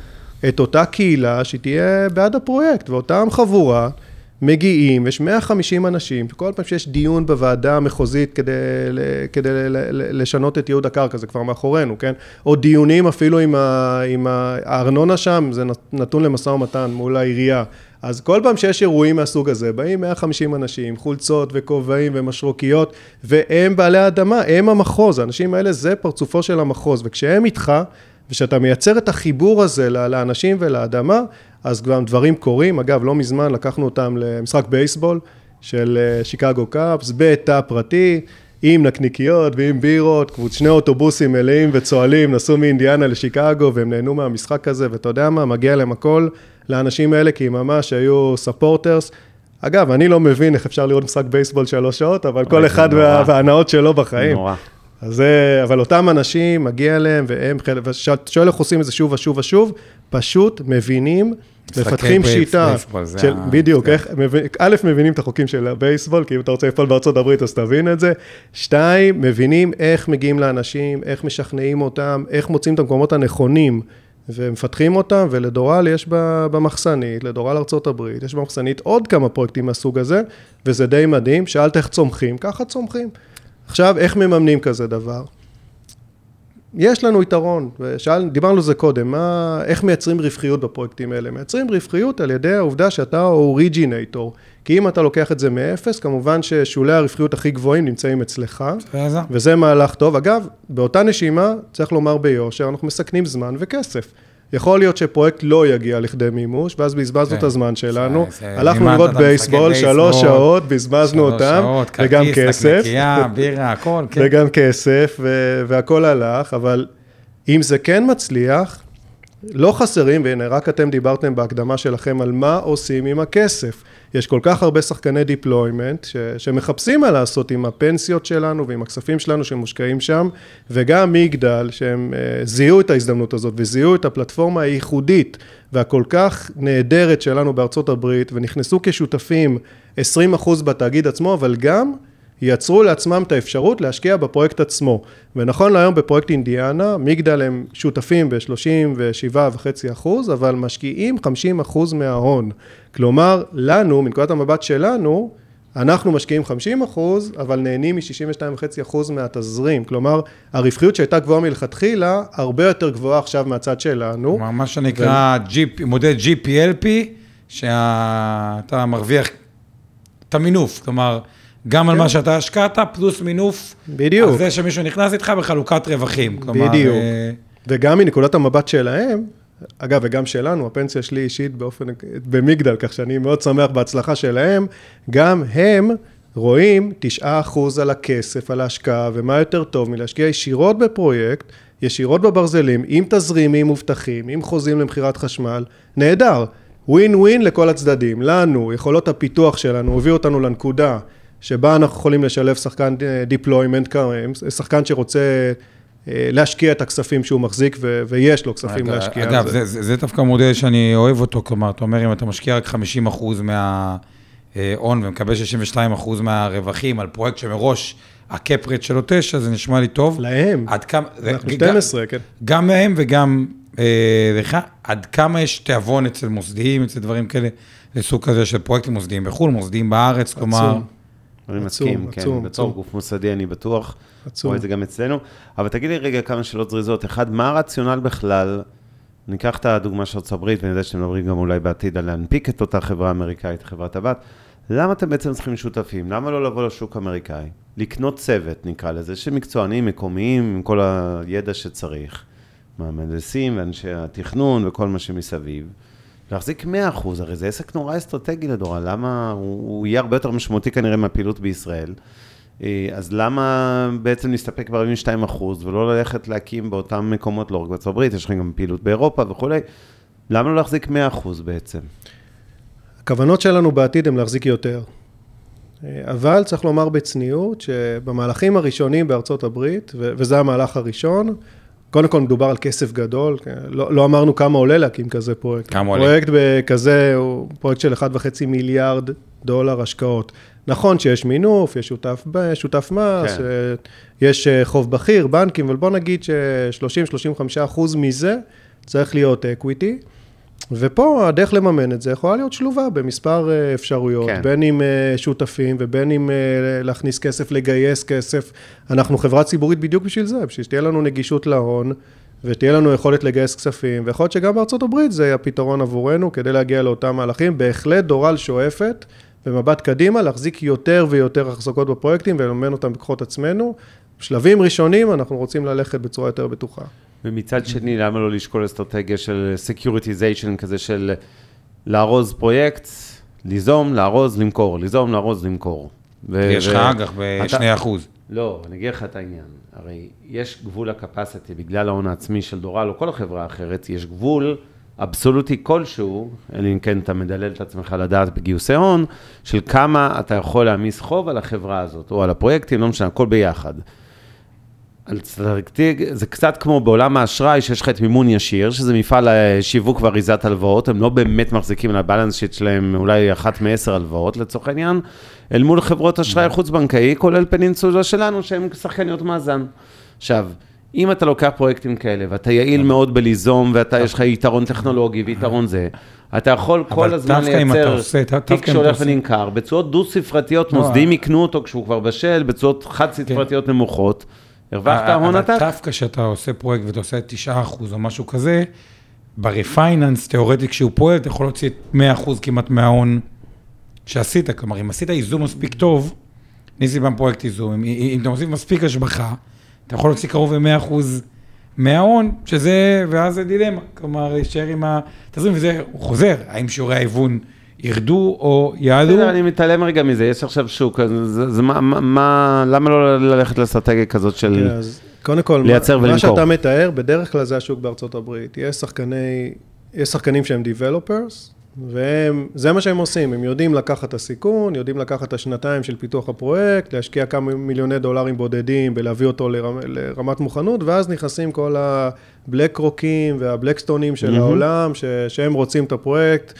את אותה קהילה שתהיה בעד הפרויקט, ואותם חבורה מגיעים, יש 150 אנשים, כל פעם שיש דיון בוועדה המחוזית כדי, כדי לשנות את ייעוד הקרקע, זה כבר מאחורינו, כן? או דיונים אפילו עם, ה- עם הארנונה שם, זה נתון למשא ומתן מול העירייה. אז כל פעם שיש אירועים מהסוג הזה, באים 150 אנשים, חולצות וכובעים ומשרוקיות, והם בעלי האדמה, הם המחוז, האנשים האלה זה פרצופו של המחוז, וכשהם איתך, ושאתה מייצר את החיבור הזה לאנשים ולאדמה, אז גם דברים קורים. אגב, לא מזמן לקחנו אותם למשחק בייסבול של אה, שיקגו קאפס, בתא פרטי, עם נקניקיות ועם בירות, שני אוטובוסים מלאים וצוהלים, נסעו מאינדיאנה לשיקגו, והם נהנו מהמשחק הזה, ואתה יודע מה, מגיע להם הכל לאנשים האלה, כי ממש היו ספורטרס. אגב, אני לא מבין איך אפשר לראות משחק בייסבול שלוש שעות, אבל כל זה אחד. וה- וההנאות שלו בחיים. נורא. אז זה, אבל אותם אנשים, מגיע להם, והם חלק, ושאתה שואל איך עושים את זה שוב ושוב ושוב, פשוט מבינים, מפתחים base- שיטה, בייסבול, זה של, ה- בדיוק, זה- איך, מבין- א', מבינים את החוקים של הבייסבול, כי אם אתה רוצה לפעול בארצות הברית אז תבין את זה, שתיים, מבינים איך מגיעים לאנשים, איך משכנעים אותם, איך מוצאים את המקומות הנכונים. ומפתחים אותם, ולדורל יש במחסנית, לדורל הברית, יש במחסנית עוד כמה פרויקטים מהסוג הזה, וזה די מדהים. שאלת איך צומחים, ככה צומחים. עכשיו, איך מממנים כזה דבר? יש לנו יתרון, ושאל, דיברנו על זה קודם, מה, איך מייצרים רווחיות בפרויקטים האלה? מייצרים רווחיות על ידי העובדה שאתה אוריג'ינטור, כי אם אתה לוקח את זה מאפס, כמובן ששולי הרווחיות הכי גבוהים נמצאים אצלך, זה וזה מהלך טוב. אגב, באותה נשימה, צריך לומר ביושר, אנחנו מסכנים זמן וכסף. יכול להיות שפרויקט לא יגיע לכדי מימוש, ואז בזבזנו כן. את הזמן שלנו, זה- זה- הלכנו לראות בייסבול, שלוש שעות, בזבזנו אותם, שעות, וגם כרטיס, כסף. נקניקייה, בירה, הכל, כן. וגם כסף, ו- והכל הלך, אבל אם זה כן מצליח, לא חסרים, והנה, רק אתם דיברתם בהקדמה שלכם על מה עושים עם הכסף. יש כל כך הרבה שחקני deployment ש- שמחפשים מה לעשות עם הפנסיות שלנו ועם הכספים שלנו שמושקעים שם, וגם מגדל, שהם אה, זיהו את ההזדמנות הזאת וזיהו את הפלטפורמה הייחודית והכל כך נהדרת שלנו בארצות הברית, ונכנסו כשותפים 20% בתאגיד עצמו, אבל גם יצרו לעצמם את האפשרות להשקיע בפרויקט עצמו. ונכון להיום בפרויקט אינדיאנה, מגדל הם שותפים ב-37.5 אחוז, אבל משקיעים 50 אחוז מההון. כלומר, לנו, מנקודת המבט שלנו, אנחנו משקיעים 50 אחוז, אבל נהנים מ-62.5 אחוז מהתזרים. כלומר, הרווחיות שהייתה גבוהה מלכתחילה, הרבה יותר גבוהה עכשיו מהצד שלנו. כלומר, מה שנקרא מודל GPLP, שאתה מרוויח את המינוף, כלומר, גם על כן. מה שאתה השקעת, פלוס מינוף, בדיוק. על זה שמישהו נכנס איתך בחלוקת רווחים. כלומר, בדיוק. אה, וגם מנקודת המבט שלהם, אגב, וגם שלנו, הפנסיה שלי אישית באופן, במגדל, כך שאני מאוד שמח בהצלחה שלהם, גם הם רואים 9% על הכסף, על ההשקעה, ומה יותר טוב מלהשקיע ישירות בפרויקט, ישירות בברזלים, עם תזרימים מובטחים, עם חוזים למכירת חשמל, נהדר. ווין ווין לכל הצדדים. לנו, יכולות הפיתוח שלנו, הביא אותנו לנקודה שבה אנחנו יכולים לשלב שחקן deployment, שחקן שרוצה אה, להשקיע את הכספים שהוא מחזיק, ו- ויש לו כספים אגב, להשקיע. אגב, זה, זה, זה דווקא מודל שאני אוהב אותו, כלומר, אתה אומר, אם אתה משקיע רק 50 אחוז אה, הון ומקבל 62% מהרווחים על פרויקט שמראש הקפ רייט שלו 9, זה נשמע לי טוב. להם. עד כמה... אנחנו גם- 12, כן. גם להם וגם אה, לך, עד כמה יש תיאבון אצל מוסדיים, אצל דברים כאלה, לסוג כזה של פרויקטים מוסדיים בחו"ל, מוסדיים בארץ, כלומר... אני מסכים, כן, עצום, בתור עצום. גוף מוסדי אני בטוח, עצום. רואה את זה גם אצלנו. אבל תגיד לי רגע כמה שאלות זריזות. אחד, מה הרציונל בכלל, ניקח את הדוגמה של ארצות הברית, ואני יודע שאתם מדברים גם אולי בעתיד על להנפיק את אותה חברה אמריקאית, חברת הבת, למה אתם בעצם צריכים שותפים? למה לא לבוא לשוק האמריקאי? לקנות צוות, נקרא לזה, של מקצוענים מקומיים, עם כל הידע שצריך, מהמהנדסים ואנשי התכנון וכל מה שמסביב. להחזיק 100%, הרי זה עסק נורא אסטרטגי לדורה, למה, הוא, הוא יהיה הרבה יותר משמעותי כנראה מהפעילות בישראל. אה, אז למה בעצם להסתפק ב-42% ולא ללכת להקים באותם מקומות, לא רק בארצות הברית, יש לכם גם פעילות באירופה וכולי, למה לא להחזיק 100% בעצם? הכוונות שלנו בעתיד הן להחזיק יותר. אה, אבל צריך לומר בצניעות שבמהלכים הראשונים בארצות הברית, וזה המהלך הראשון, קודם כל מדובר על כסף גדול, כן, לא, לא אמרנו כמה עולה להקים כזה פרויקט. כמה עולה? פרויקט כזה הוא פרויקט של 1.5 מיליארד דולר השקעות. נכון שיש מינוף, יש שותף, שותף מס, כן. אה, יש אה, חוב בכיר, בנקים, אבל בוא נגיד ש-30-35 אחוז מזה צריך להיות equity. ופה הדרך לממן את זה יכולה להיות שלובה במספר אה, אפשרויות, כן. בין אם אה, שותפים ובין אם אה, להכניס כסף, לגייס כסף. אנחנו חברה ציבורית בדיוק בשביל זה, בשביל שתהיה לנו נגישות להון ותהיה לנו יכולת לגייס כספים, ויכול להיות שגם בארצות הברית זה הפתרון עבורנו כדי להגיע לאותם מהלכים. בהחלט דורל שואפת במבט קדימה להחזיק יותר ויותר החזקות בפרויקטים ולממן אותם בכוחות עצמנו. בשלבים ראשונים אנחנו רוצים ללכת בצורה יותר בטוחה. ומצד שני, למה לא לשקול אסטרטגיה של securitization כזה של לארוז פרויקט, ליזום, לארוז, למכור, ליזום, לארוז, למכור. ו- יש לך אג"ח אתה- ב-2 אחוז. לא, אני אגיד לך את העניין. הרי יש גבול ל capacity בגלל ההון העצמי של דורל או כל החברה האחרת, יש גבול אבסולוטי כלשהו, אלא אם כן אתה מדלל את עצמך לדעת בגיוסי הון, של כמה אתה יכול להעמיס חוב על החברה הזאת, או על הפרויקטים, לא משנה, הכל ביחד. על סטרקטיג, זה קצת כמו בעולם האשראי, שיש לך את מימון ישיר, שזה מפעל שיווק ואריזת הלוואות, הם לא באמת מחזיקים על ה balance sheet שלהם אולי אחת מעשר הלוואות לצורך העניין, אל מול חברות אשראי חוץ-בנקאי, כולל פנינסולה שלנו, שהן שחקניות מאזן. עכשיו, אם אתה לוקח פרויקטים כאלה, ואתה יעיל מאוד בליזום, ואתה, יש לך יתרון טכנולוגי ויתרון זה, אתה יכול כל הזמן לייצר תיק שהולך ונמכר, בתשואות דו-ספרתיות, לא, מוסדים אה. יקנו אותו כשהוא כבר בשל, בתשואות חד-ספרתיות נמוכות. הרווחת הון אבל עתק. דווקא כשאתה עושה פרויקט ואתה עושה 9 אחוז או משהו כזה, ב refinance, תיאורטית, כשהוא פועל, אתה יכול להוציא 100 אחוז כמעט מההון שעשית. כלומר, אם עשית ייזום מספיק טוב, ניסי פעם פרויקט איזום, אם, אם אתה מוסיף מספיק השבחה, אתה יכול להוציא קרוב ל-100 אחוז מההון, שזה, ואז זה דילמה. כלומר, להישאר עם התזרים, וזה, הוא חוזר, האם שיעורי ההיוון ירדו או יעלו? בסדר, אני מתעלם רגע מזה, יש עכשיו שוק, אז זה- זה מה- מה- מה, למה לא ללכת לאסטרטגיה כזאת של... כן, אז קודם כל, לייצר מה, ולמכור. מה שאתה מתאר, בדרך כלל זה השוק בארצות הברית. יש שחקני, יש שחקנים שהם Developers, וזה מה שהם עושים, הם יודעים לקחת את הסיכון, יודעים לקחת את השנתיים של פיתוח הפרויקט, להשקיע כמה מיליוני דולרים בודדים בלהביא אותו לרמ, לרמת מוכנות, ואז נכנסים כל הבלק רוקים והבלקסטונים של מהמם. העולם, ש, שהם רוצים את הפרויקט.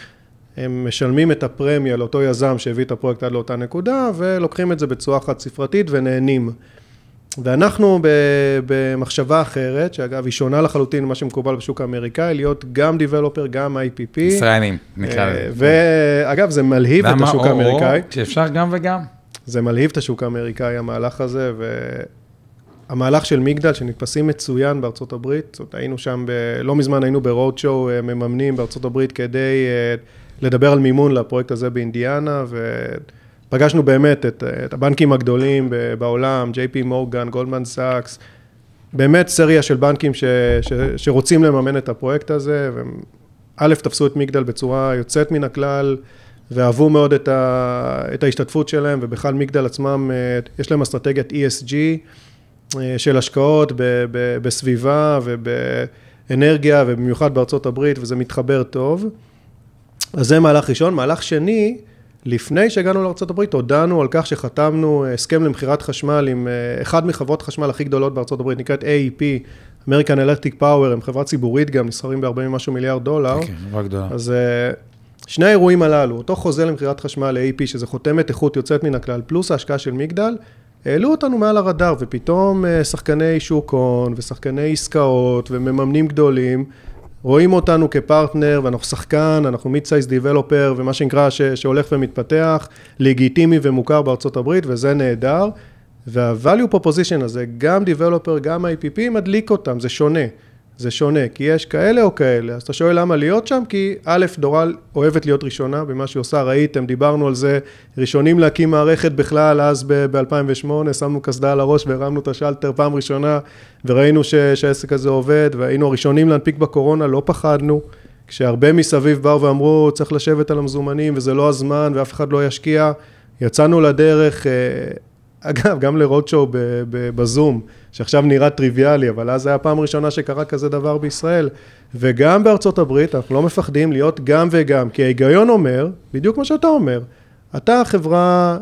הם משלמים את הפרמיה לאותו יזם שהביא את הפרויקט עד לאותה נקודה, ולוקחים את זה בצורה חד ספרתית ונהנים. ואנחנו במחשבה אחרת, שאגב היא שונה לחלוטין ממה שמקובל בשוק האמריקאי, להיות גם Developer, גם IPP. ישראלים, נקרא אה, לזה. ואגב, זה מלהיב את למה? השוק או- האמריקאי. או, שאפשר גם וגם. זה מלהיב את השוק האמריקאי, המהלך הזה, והמהלך של מגדל, שנתפסים מצוין בארצות הברית, זאת אומרת, היינו שם, ב... לא מזמן היינו ב-road show מממנים בארצות הברית כדי אה, לדבר על מימון לפרויקט הזה באינדיאנה, ופגשנו באמת את, את הבנקים הגדולים בעולם, JP Morgan, Goldman Sachs, באמת סדרה של בנקים ש, ש, שרוצים לממן את הפרויקט הזה, והם אה, תפסו את מגדל בצורה יוצאת מן הכלל, ואהבו מאוד את, ה, את ההשתתפות שלהם, ובכלל מגדל עצמם, אה, יש להם אסטרטגיית ESG אה, של השקעות ב, ב, בסביבה ובאנרגיה, ובמיוחד בארצות הברית, וזה מתחבר טוב. אז זה מהלך ראשון. מהלך שני, לפני שהגענו לארה"ב, הודענו על כך שחתמנו הסכם למכירת חשמל עם אה, אחד מחברות חשמל הכי גדולות בארה"ב, נקראת AEP, American Electric Power, הם חברה ציבורית גם, נסחרים ב-40 ומשהו מיליארד דולר. כן, חברה גדולה. אז אה, שני האירועים הללו, אותו חוזה למכירת חשמל ל-AEP, שזה חותמת איכות יוצאת מן הכלל, פלוס ההשקעה של מגדל, העלו אותנו מעל הרדאר, ופתאום אה, שחקני שוק הון, ושחקני עסקאות, ומממנים גדולים, רואים אותנו כ-partner, ואנחנו שחקן, אנחנו mid-size developer, ומה שנקרא ש- שהולך ומתפתח, לגיטימי ומוכר בארצות הברית, וזה נהדר. וה-value proposition הזה, גם developer, גם IPP, מדליק אותם, זה שונה. זה שונה, כי יש כאלה או כאלה. אז אתה שואל למה להיות שם? כי א', דורל אוהבת להיות ראשונה במה שהיא עושה, ראיתם, דיברנו על זה, ראשונים להקים מערכת בכלל, אז ב-2008, שמנו קסדה על הראש והרמנו את השלטר פעם ראשונה, וראינו ש- שהעסק הזה עובד, והיינו הראשונים להנפיק בקורונה, לא פחדנו. כשהרבה מסביב באו ואמרו, צריך לשבת על המזומנים, וזה לא הזמן, ואף אחד לא ישקיע, יצאנו לדרך, אה, אגב, גם לרודשואו ב- ב- בזום, שעכשיו נראה טריוויאלי, אבל אז היה הפעם הראשונה שקרה כזה דבר בישראל. וגם בארצות הברית, אנחנו לא מפחדים להיות גם וגם, כי ההיגיון אומר, בדיוק מה שאתה אומר, אתה חברה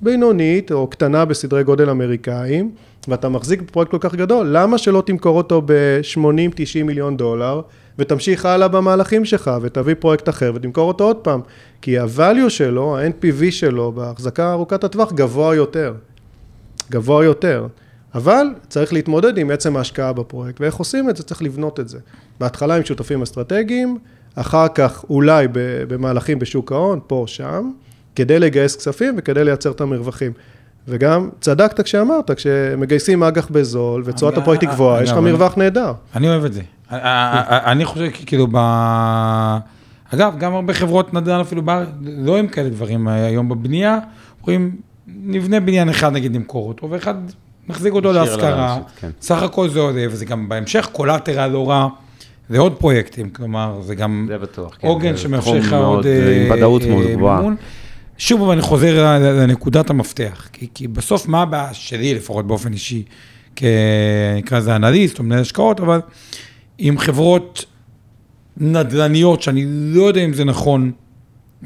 בינונית או קטנה בסדרי גודל אמריקאים, ואתה מחזיק בפרויקט כל כך גדול, למה שלא תמכור אותו ב-80-90 מיליון דולר, ותמשיך הלאה במהלכים שלך, ותביא פרויקט אחר ותמכור אותו עוד פעם? כי ה-value שלו, ה-NPV שלו, בהחזקה ארוכת הטווח, גבוה יותר. גבוה יותר. אבל צריך להתמודד עם עצם ההשקעה בפרויקט, ואיך עושים את זה? צריך לבנות את זה. בהתחלה עם שותפים אסטרטגיים, אחר כך אולי במהלכים בשוק ההון, פה או שם, כדי לגייס כספים וכדי לייצר את המרווחים. וגם צדקת כשאמרת, כשמגייסים אג"ח בזול ותשואת אני- הפרויקט היא גבוהה, יש לך מרווח נהדר. אני אוהב את זה. אני חושב כאילו ב... אגב, גם הרבה חברות נדל"ן אפילו בארץ, לא עם כאלה דברים היום בבנייה, אומרים, נבנה בניין אחד נגיד נמכור אותו, ואחד נחזיק אותו להשכרה, כן. סך הכל זה עוד, וזה גם בהמשך קולטרה לא רע, זה עוד פרויקטים, כלומר, זה גם זה בטוח. כן. עוגן שמאפשר לך עוד... אה, עם אה, ודאות אה, מאוד גבוהה. שוב, אבל אני חוזר לנקודת המפתח, כי, כי בסוף מה הבעיה שלי, לפחות באופן אישי, כנקרא לזה אנליסט או מנהל השקעות, אבל עם חברות נדל"ניות, שאני לא יודע אם זה נכון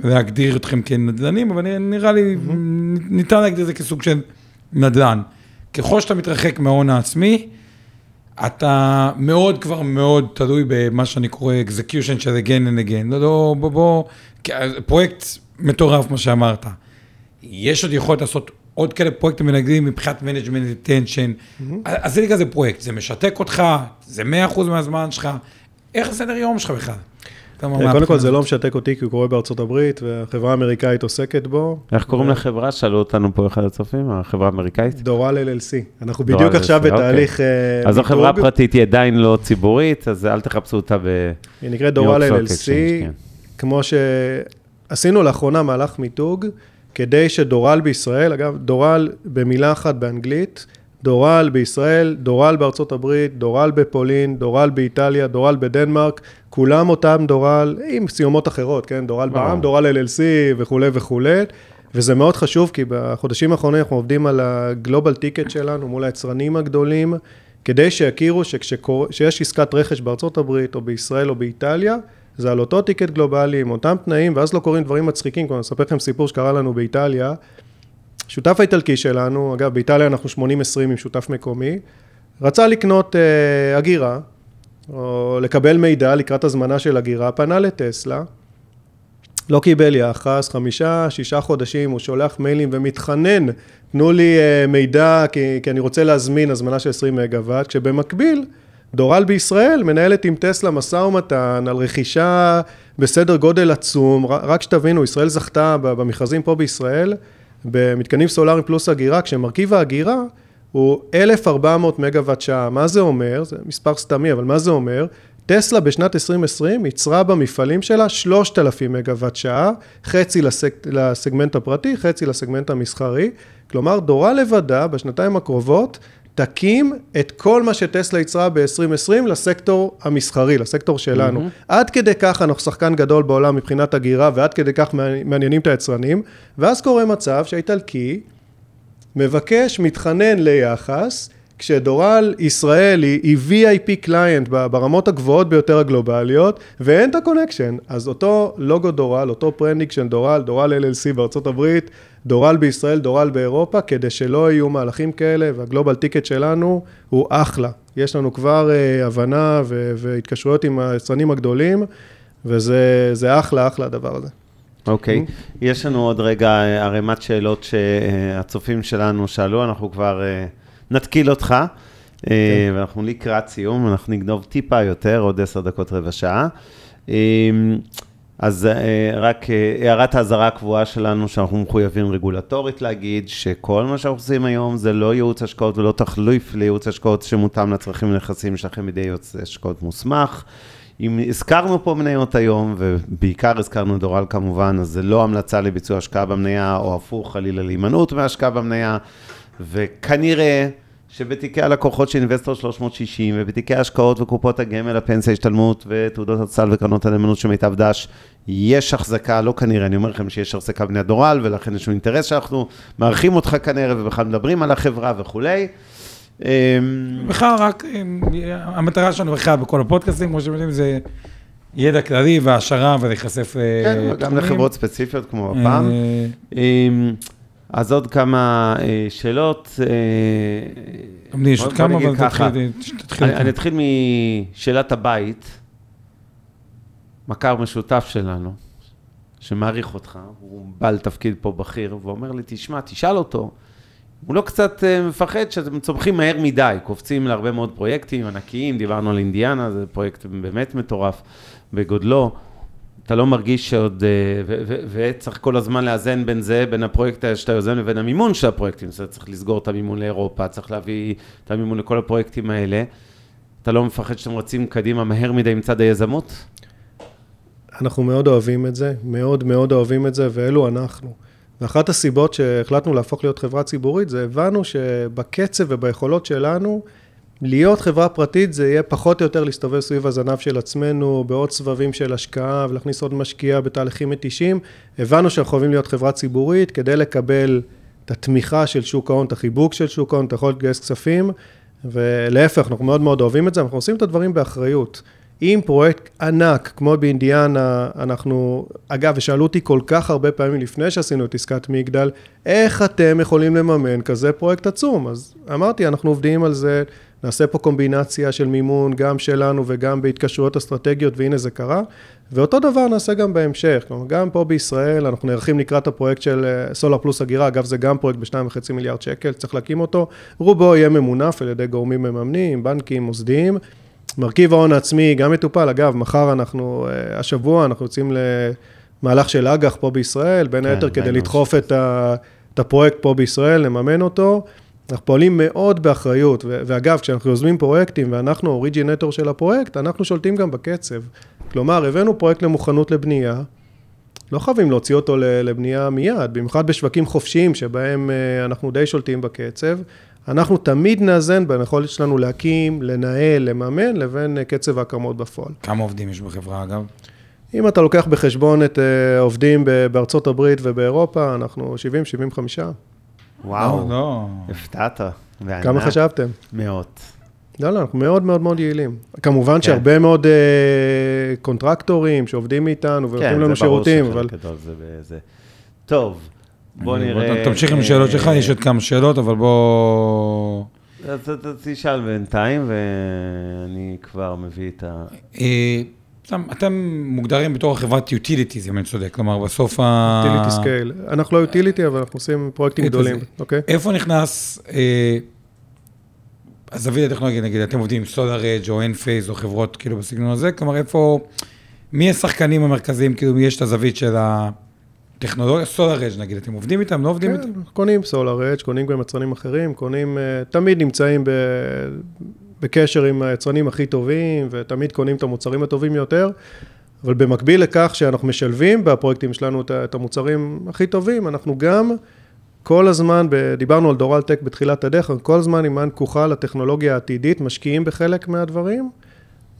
להגדיר אתכם כנדל"נים, אבל נראה- לי, ניתן להגדיר את זה כסוג של נדל"ן. ככל שאתה מתרחק מההון העצמי, אתה מאוד כבר מאוד תלוי במה שאני קורא execution של again and again. לא, לא, בוא, בוא, כי פרויקט מטורף, מה שאמרת. יש עוד יכולת לעשות עוד כאלה פרויקטים מנגדים מבחינת management attention. אז זה נקרא זה פרויקט, זה משתק אותך, זה 100% מהזמן שלך. איך הסדר יום שלך בכלל? אומר, קודם כל מהבחינה זה לא. משתק אותי, כי הוא קורה בארצות הברית, והחברה האמריקאית עוסקת בו. איך קוראים לחברה? שאלו אותנו פה אחד הצופים, החברה האמריקאית? דורל LLC. אנחנו בדיוק עכשיו LLC, אוקיי. בתהליך אה, אז זו מיתוג. חברה פרטית, היא עדיין לא ציבורית, אז אל תחפשו אותה ב... היא נקראת דורל LLC, כן. כמו שעשינו לאחרונה מהלך מיתוג, כדי שדורל בישראל, אגב, דורל במילה אחת באנגלית, דורל בישראל, דורל בארצות הברית, דורל בפולין, דורל באיטליה, דורל בדנמרק, כולם אותם דורל, עם סיומות אחרות, כן? דורל בע"מ ברור, דורל LLC וכולי וכולי. וזה מאוד חשוב, כי בחודשים האחרונים אנחנו עובדים על ה-global ticket שלנו מול היצרנים הגדולים, כדי שיכירו שכשיש עסקת רכש בארצות הברית, או בישראל, או באיטליה, זה על אותו ticket גלובלי, עם אותם תנאים, ואז לא קורים דברים מצחיקים. כמו אני אספר לכם סיפור שקרה לנו באיטליה. שותף האיטלקי שלנו, אגב, באיטליה אנחנו 80-20 עם שותף מקומי, רצה לקנות אה, הגירה, או לקבל מידע לקראת הזמנה של הגירה, פנה לטסלה, לא קיבל יחס, חמישה, שישה חודשים, הוא שולח מיילים ומתחנן, תנו לי אה, מידע כי, כי אני רוצה להזמין הזמנה של 20 מגוואט, כשבמקביל, דורל בישראל מנהלת עם טסלה משא ומתן על רכישה בסדר גודל עצום, רק שתבינו, ישראל זכתה במכרזים פה בישראל, במתקנים סולאריים פלוס אגירה, כשמרכיב האגירה הוא 1,400 מגוואט שעה. מה זה אומר? זה מספר סתמי, אבל מה זה אומר? טסלה בשנת 2020 ייצרה במפעלים שלה 3,000 מגוואט שעה, חצי לסג, לסגמנט הפרטי, חצי לסגמנט המסחרי. כלומר, דורה לבדה בשנתיים הקרובות תקים את כל מה שטסלה ייצרה ב-2020 לסקטור המסחרי, לסקטור שלנו. Mm-hmm. עד כדי כך אנחנו שחקן גדול בעולם מבחינת הגירה, ועד כדי כך מעניינים את היצרנים, ואז קורה מצב שהאיטלקי מבקש, מתחנן ליחס, כשדורל ישראל היא, היא VIP client ברמות הגבוהות ביותר הגלובליות, ואין את ה-connection. אז אותו לוגו דורל, אותו ברנדינג של דורל, דורל LLC בארצות הברית, דורל בישראל, דורל באירופה, כדי שלא יהיו מהלכים כאלה, וה-global ticket שלנו הוא אחלה. יש לנו כבר uh, הבנה ו- והתקשרויות עם היצרנים הגדולים, וזה זה אחלה, אחלה הדבר הזה. אוקיי, יש לנו עוד רגע אה, ערימת שאלות שהצופים שלנו שאלו, אנחנו כבר אה, נתקיל אותך, אה, ואנחנו לקראת סיום, אנחנו נגנוב טיפה יותר, עוד עשר דקות רבע שעה. אה, אז אה, רק אה, הערת האזהרה הקבועה שלנו, שאנחנו מחויבים רגולטורית להגיד, שכל מה שאנחנו עושים היום זה לא ייעוץ השקעות ולא תחליף לייעוץ השקעות שמותאם לצרכים ונכסים שלכם בידי ייעוץ השקעות מוסמך. אם הזכרנו פה מניות היום, ובעיקר הזכרנו דורל כמובן, אז זה לא המלצה לביצוע השקעה במניה, או הפוך, חלילה להימנעות מהשקעה במניה, וכנראה שבתיקי הלקוחות של אינבסטור 360, ובתיקי ההשקעות וקופות הגמל, הפנסיה, השתלמות, ותעודות הצל וקרנות הנאמנות של מיטב דש, יש החזקה, לא כנראה, אני אומר לכם שיש החזקה בני הדורל, ולכן יש לנו אינטרס שאנחנו מארחים אותך כנראה, ובכלל מדברים על החברה וכולי. אמ, בכלל רק, המטרה שלנו בכלל בכל הפודקאסטים, כמו שאתם יודעים, זה ידע כללי והעשרה ולהיחשף כן, לתחומים. גם לחברות ספציפיות כמו הפעם. אה, אז עוד כמה אה, שאלות. אה, גם לי יש עוד כמה, אבל. תתחיל, תתחיל. אני אני אתחיל משאלת הבית. מכר משותף שלנו, שמעריך אותך, הוא בעל תפקיד פה בכיר, ואומר לי, תשמע, תשאל אותו. הוא לא קצת אה, מפחד שאתם צומחים מהר מדי, קופצים להרבה מאוד פרויקטים ענקיים, דיברנו על אינדיאנה, זה פרויקט באמת מטורף בגודלו. אתה לא מרגיש שעוד, אה, וצריך כל הזמן לאזן בין זה, בין הפרויקט שאתה יוזם לבין המימון של הפרויקטים. זאת אומרת, צריך לסגור את המימון לאירופה, צריך להביא את המימון לכל הפרויקטים האלה. אתה לא מפחד שאתם רצים קדימה מהר מדי מצד היזמות? אנחנו מאוד אוהבים את זה, מאוד מאוד אוהבים את זה, ואלו אנחנו. ואחת הסיבות שהחלטנו להפוך להיות חברה ציבורית, זה הבנו שבקצב וביכולות שלנו, להיות חברה פרטית זה יהיה פחות או יותר להסתובב סביב הזנב של עצמנו, בעוד סבבים של השקעה ולהכניס עוד משקיע בתהליכים מתישים. הבנו שאנחנו חייבים להיות חברה ציבורית כדי לקבל את התמיכה של שוק ההון, את החיבוק של שוק ההון, אתה יכול לגייס כספים, ולהפך, אנחנו מאוד מאוד אוהבים את זה, אנחנו עושים את הדברים באחריות. אם פרויקט ענק, כמו באינדיאנה, אנחנו, אגב, ושאלו אותי כל כך הרבה פעמים לפני שעשינו את עסקת מגדל, איך אתם יכולים לממן כזה פרויקט עצום? אז אמרתי, אנחנו עובדים על זה, נעשה פה קומבינציה של מימון, גם שלנו וגם בהתקשרויות אסטרטגיות, והנה זה קרה. ואותו דבר נעשה גם בהמשך, כלומר, גם פה בישראל, אנחנו נערכים לקראת הפרויקט של אה, סולר פלוס הגירה, אגב, זה גם פרויקט ב-2.5 מיליארד שקל, צריך להקים אותו. רובו יהיה ממונף על ידי גורמים מממנים, בנקים, מוסדיים. מרכיב ההון העצמי גם מטופל, אגב, מחר אנחנו, אה, השבוע אנחנו יוצאים למהלך של אג"ח פה בישראל, בין כן, היתר כדי לדחוף את, ה, את הפרויקט פה בישראל, לממן אותו. אנחנו פועלים מאוד באחריות, ואגב, כשאנחנו יוזמים פרויקטים ואנחנו אוריג'ינטור של הפרויקט, אנחנו שולטים גם בקצב. כלומר, הבאנו פרויקט למוכנות לבנייה, לא חייבים להוציא אותו לבנייה מיד, במיוחד בשווקים חופשיים שבהם אה, אנחנו די שולטים בקצב. אנחנו תמיד נאזן בין היכולת שלנו להקים, לנהל, לממן, לבין אה, קצב ההקמות בפועל. כמה עובדים יש בחברה, אגב? אם אתה לוקח בחשבון את אה, העובדים ב- בארצות הברית ובאירופה, אנחנו 70-75. וואו, לא, לא. הפתעת. כמה חשבתם? מאות. לא, לא, אנחנו מאוד מאוד מאוד יעילים. כמובן כן. שהרבה מאוד אה, קונטרקטורים שעובדים איתנו ונותנים כן, לנו זה ברור שירותים, שחלק אבל גדול זה בזה. טוב, בוא אני- נראה. תמשיך עם השאלות שלך, יש עוד כמה שאלות, אבל בוא... אז תשאל בינתיים, ואני כבר מביא את ה... סתם, אתם מוגדרים בתור חברת utility, אם אני צודק, כלומר, בסוף ה... utility scale. אנחנו לא utility, אבל אנחנו עושים פרויקטים גדולים. אוקיי? איפה נכנס אה, הזווית הטכנולוגית, נגיד, אתם עובדים עם SolarEdge או Enphase או חברות כאילו בסגנון הזה, כלומר, איפה, מי השחקנים המרכזיים, כאילו, מי יש את הזווית של הטכנולוגיה, SolarEdge נגיד, אתם עובדים איתם, לא עובדים כן, איתם? אנחנו קונים סולאר אדג', קונים גם יצרנים אחרים, קונים, אה, תמיד נמצאים ב, בקשר עם היצרנים הכי טובים, ותמיד קונים את המוצרים הטובים יותר, אבל במקביל לכך שאנחנו משלבים בפרויקטים שלנו את המוצרים הכי טובים, אנחנו גם כל הזמן, דיברנו על דורל טק בתחילת הדרך, כל הזמן עם פקוחה לטכנולוגיה העתידית, משקיעים בחלק מהדברים.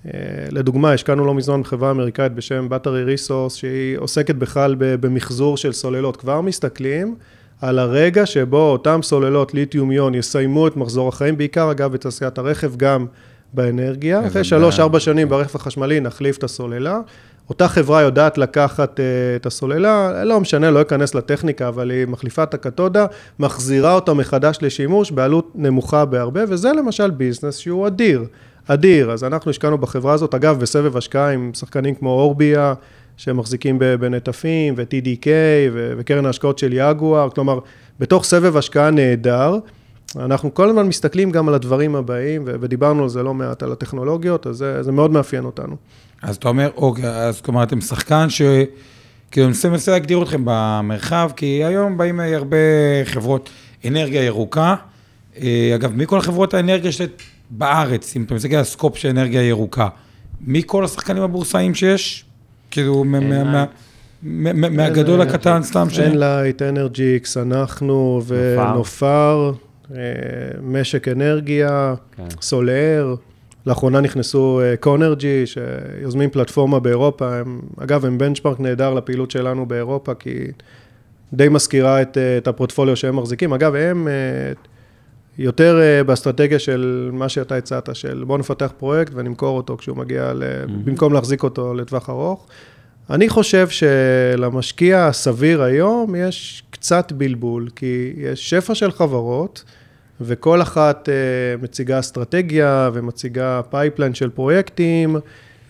אה, לדוגמה, השקענו לא מזמן בחברה אמריקאית בשם Battery Resource, שהיא עוסקת בכלל במחזור של סוללות. כבר מסתכלים על הרגע שבו אותם סוללות ליתיום יון יסיימו את מחזור החיים, בעיקר אגב בתעשיית הרכב, גם באנרגיה. אחרי שלוש-ארבע. שנים ברכב החשמלי נחליף את הסוללה. אותה חברה יודעת לקחת אה, את הסוללה, לא משנה, לא אכנס לטכניקה, אבל היא מחליפה את הקתודה, מחזירה אותה מחדש לשימוש בעלות נמוכה בהרבה, וזה למשל ביזנס שהוא אדיר. אדיר. אז אנחנו השקענו בחברה הזאת, אגב, בסבב השקעה עם שחקנים כמו אורביה, שמחזיקים בנטפים, ו-TDK, וקרן ההשקעות של יגואר, כלומר, בתוך סבב השקעה נהדר. אנחנו כל הזמן מסתכלים גם על הדברים הבאים, ודיברנו על זה לא מעט, על הטכנולוגיות, אז זה, זה מאוד מאפיין אותנו. אז אתה אומר, אוקיי, אז כלומר, אתם שחקן ש... כאילו, אני מנסה להגדיר אתכם במרחב, כי היום באים הרבה חברות אנרגיה ירוקה. אה, אגב, מכל החברות האנרגיה שיש בארץ, אם אתה מסתכל על ה-scope של אנרגיה ירוקה, מי כל השחקנים הבורסאיים שיש? כאילו, מהגדול לקטן, סתם ש... אנלייט, אנרג'יקס, אנחנו ונופר, אה, משק אנרגיה, כן. סולר. לאחרונה נכנסו קונרג'י, אה, שיוזמים פלטפורמה באירופה. הם, אגב, הם בנצ'מרק נהדר לפעילות שלנו באירופה, כי די מזכירה את, אה, את הפורטפוליו שהם מחזיקים. אגב, הם יותר באסטרטגיה של מה שאתה הצעת, של בוא נפתח פרויקט ונמכור אותו כשהוא מגיע, ל... mm-hmm. במקום להחזיק אותו לטווח ארוך. אני חושב שלמשקיע הסביר היום יש קצת בלבול, כי יש שפע של חברות, וכל אחת uh, מציגה אסטרטגיה ומציגה pipeline של פרויקטים,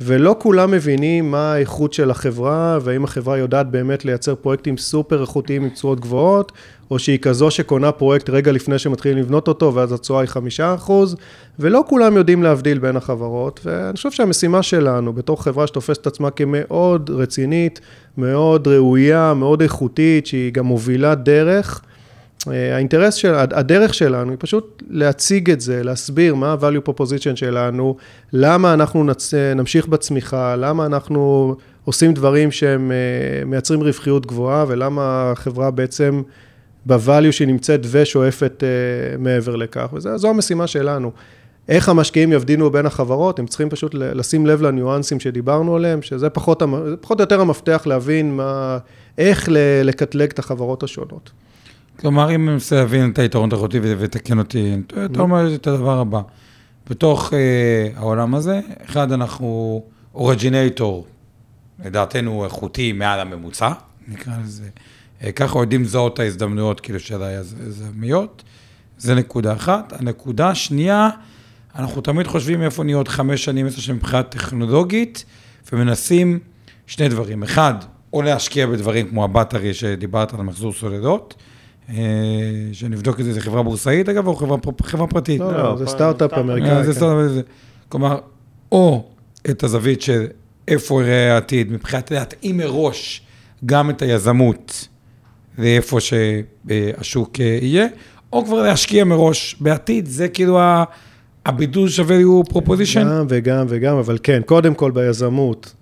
ולא כולם מבינים מה האיכות של החברה, והאם החברה יודעת באמת לייצר פרויקטים סופר איכותיים עם תשואות גבוהות, או שהיא כזו שקונה פרויקט רגע לפני שמתחילים לבנות אותו, ואז התשואה היא חמישה אחוז, ולא כולם יודעים להבדיל בין החברות, ואני חושב שהמשימה שלנו, בתור חברה שתופסת את עצמה כמאוד רצינית, מאוד ראויה, מאוד איכותית, שהיא גם מובילה דרך, האינטרס של, הדרך שלנו היא פשוט להציג את זה, להסביר מה ה-value proposition שלנו, למה אנחנו נצ... נמשיך בצמיחה, למה אנחנו עושים דברים שהם אה, מייצרים רווחיות גבוהה, ולמה החברה בעצם ב-value שהיא נמצאת ושואפת אה, מעבר לכך, וזו המשימה שלנו. איך המשקיעים יבדינו בין החברות, הם צריכים פשוט לשים לב לניואנסים שדיברנו עליהם, שזה פחות, פחות או יותר המפתח להבין מה, איך לקטלג את החברות השונות. כלומר, אם אני מנסה להבין את היתרון התחרותי ותקן אותי, אתה אומר את הדבר הבא. בתוך uh, העולם הזה, אחד, אנחנו אורג'ינטור, לדעתנו איכותי מעל הממוצע, נקרא לזה. Uh, ככה יודעים לזהות ההזדמנויות כאילו של היזמיות. זה נקודה אחת. הנקודה השנייה, אנחנו תמיד חושבים איפה נהיה עוד חמש שנים, עשר שנים מבחינה טכנולוגית, ומנסים שני דברים. אחד, או להשקיע בדברים כמו הבטרי שדיברת על מחזור סולדות, אה, שנבדוק את זה, זה חברה בורסאית אגב, או חברה, חברה פרטית? לא, לא, זה סטארט-אפ אמריקאי. זה כן. סטארט-אפ, כלומר, או את הזווית של איפה יראה העתיד, מבחינת להתאים מראש גם את היזמות לאיפה שהשוק אה, יהיה, או כבר להשקיע מראש בעתיד, זה כאילו הבידול שווה לי הוא פרופוזישן? גם וגם וגם, אבל כן, קודם כל ביזמות,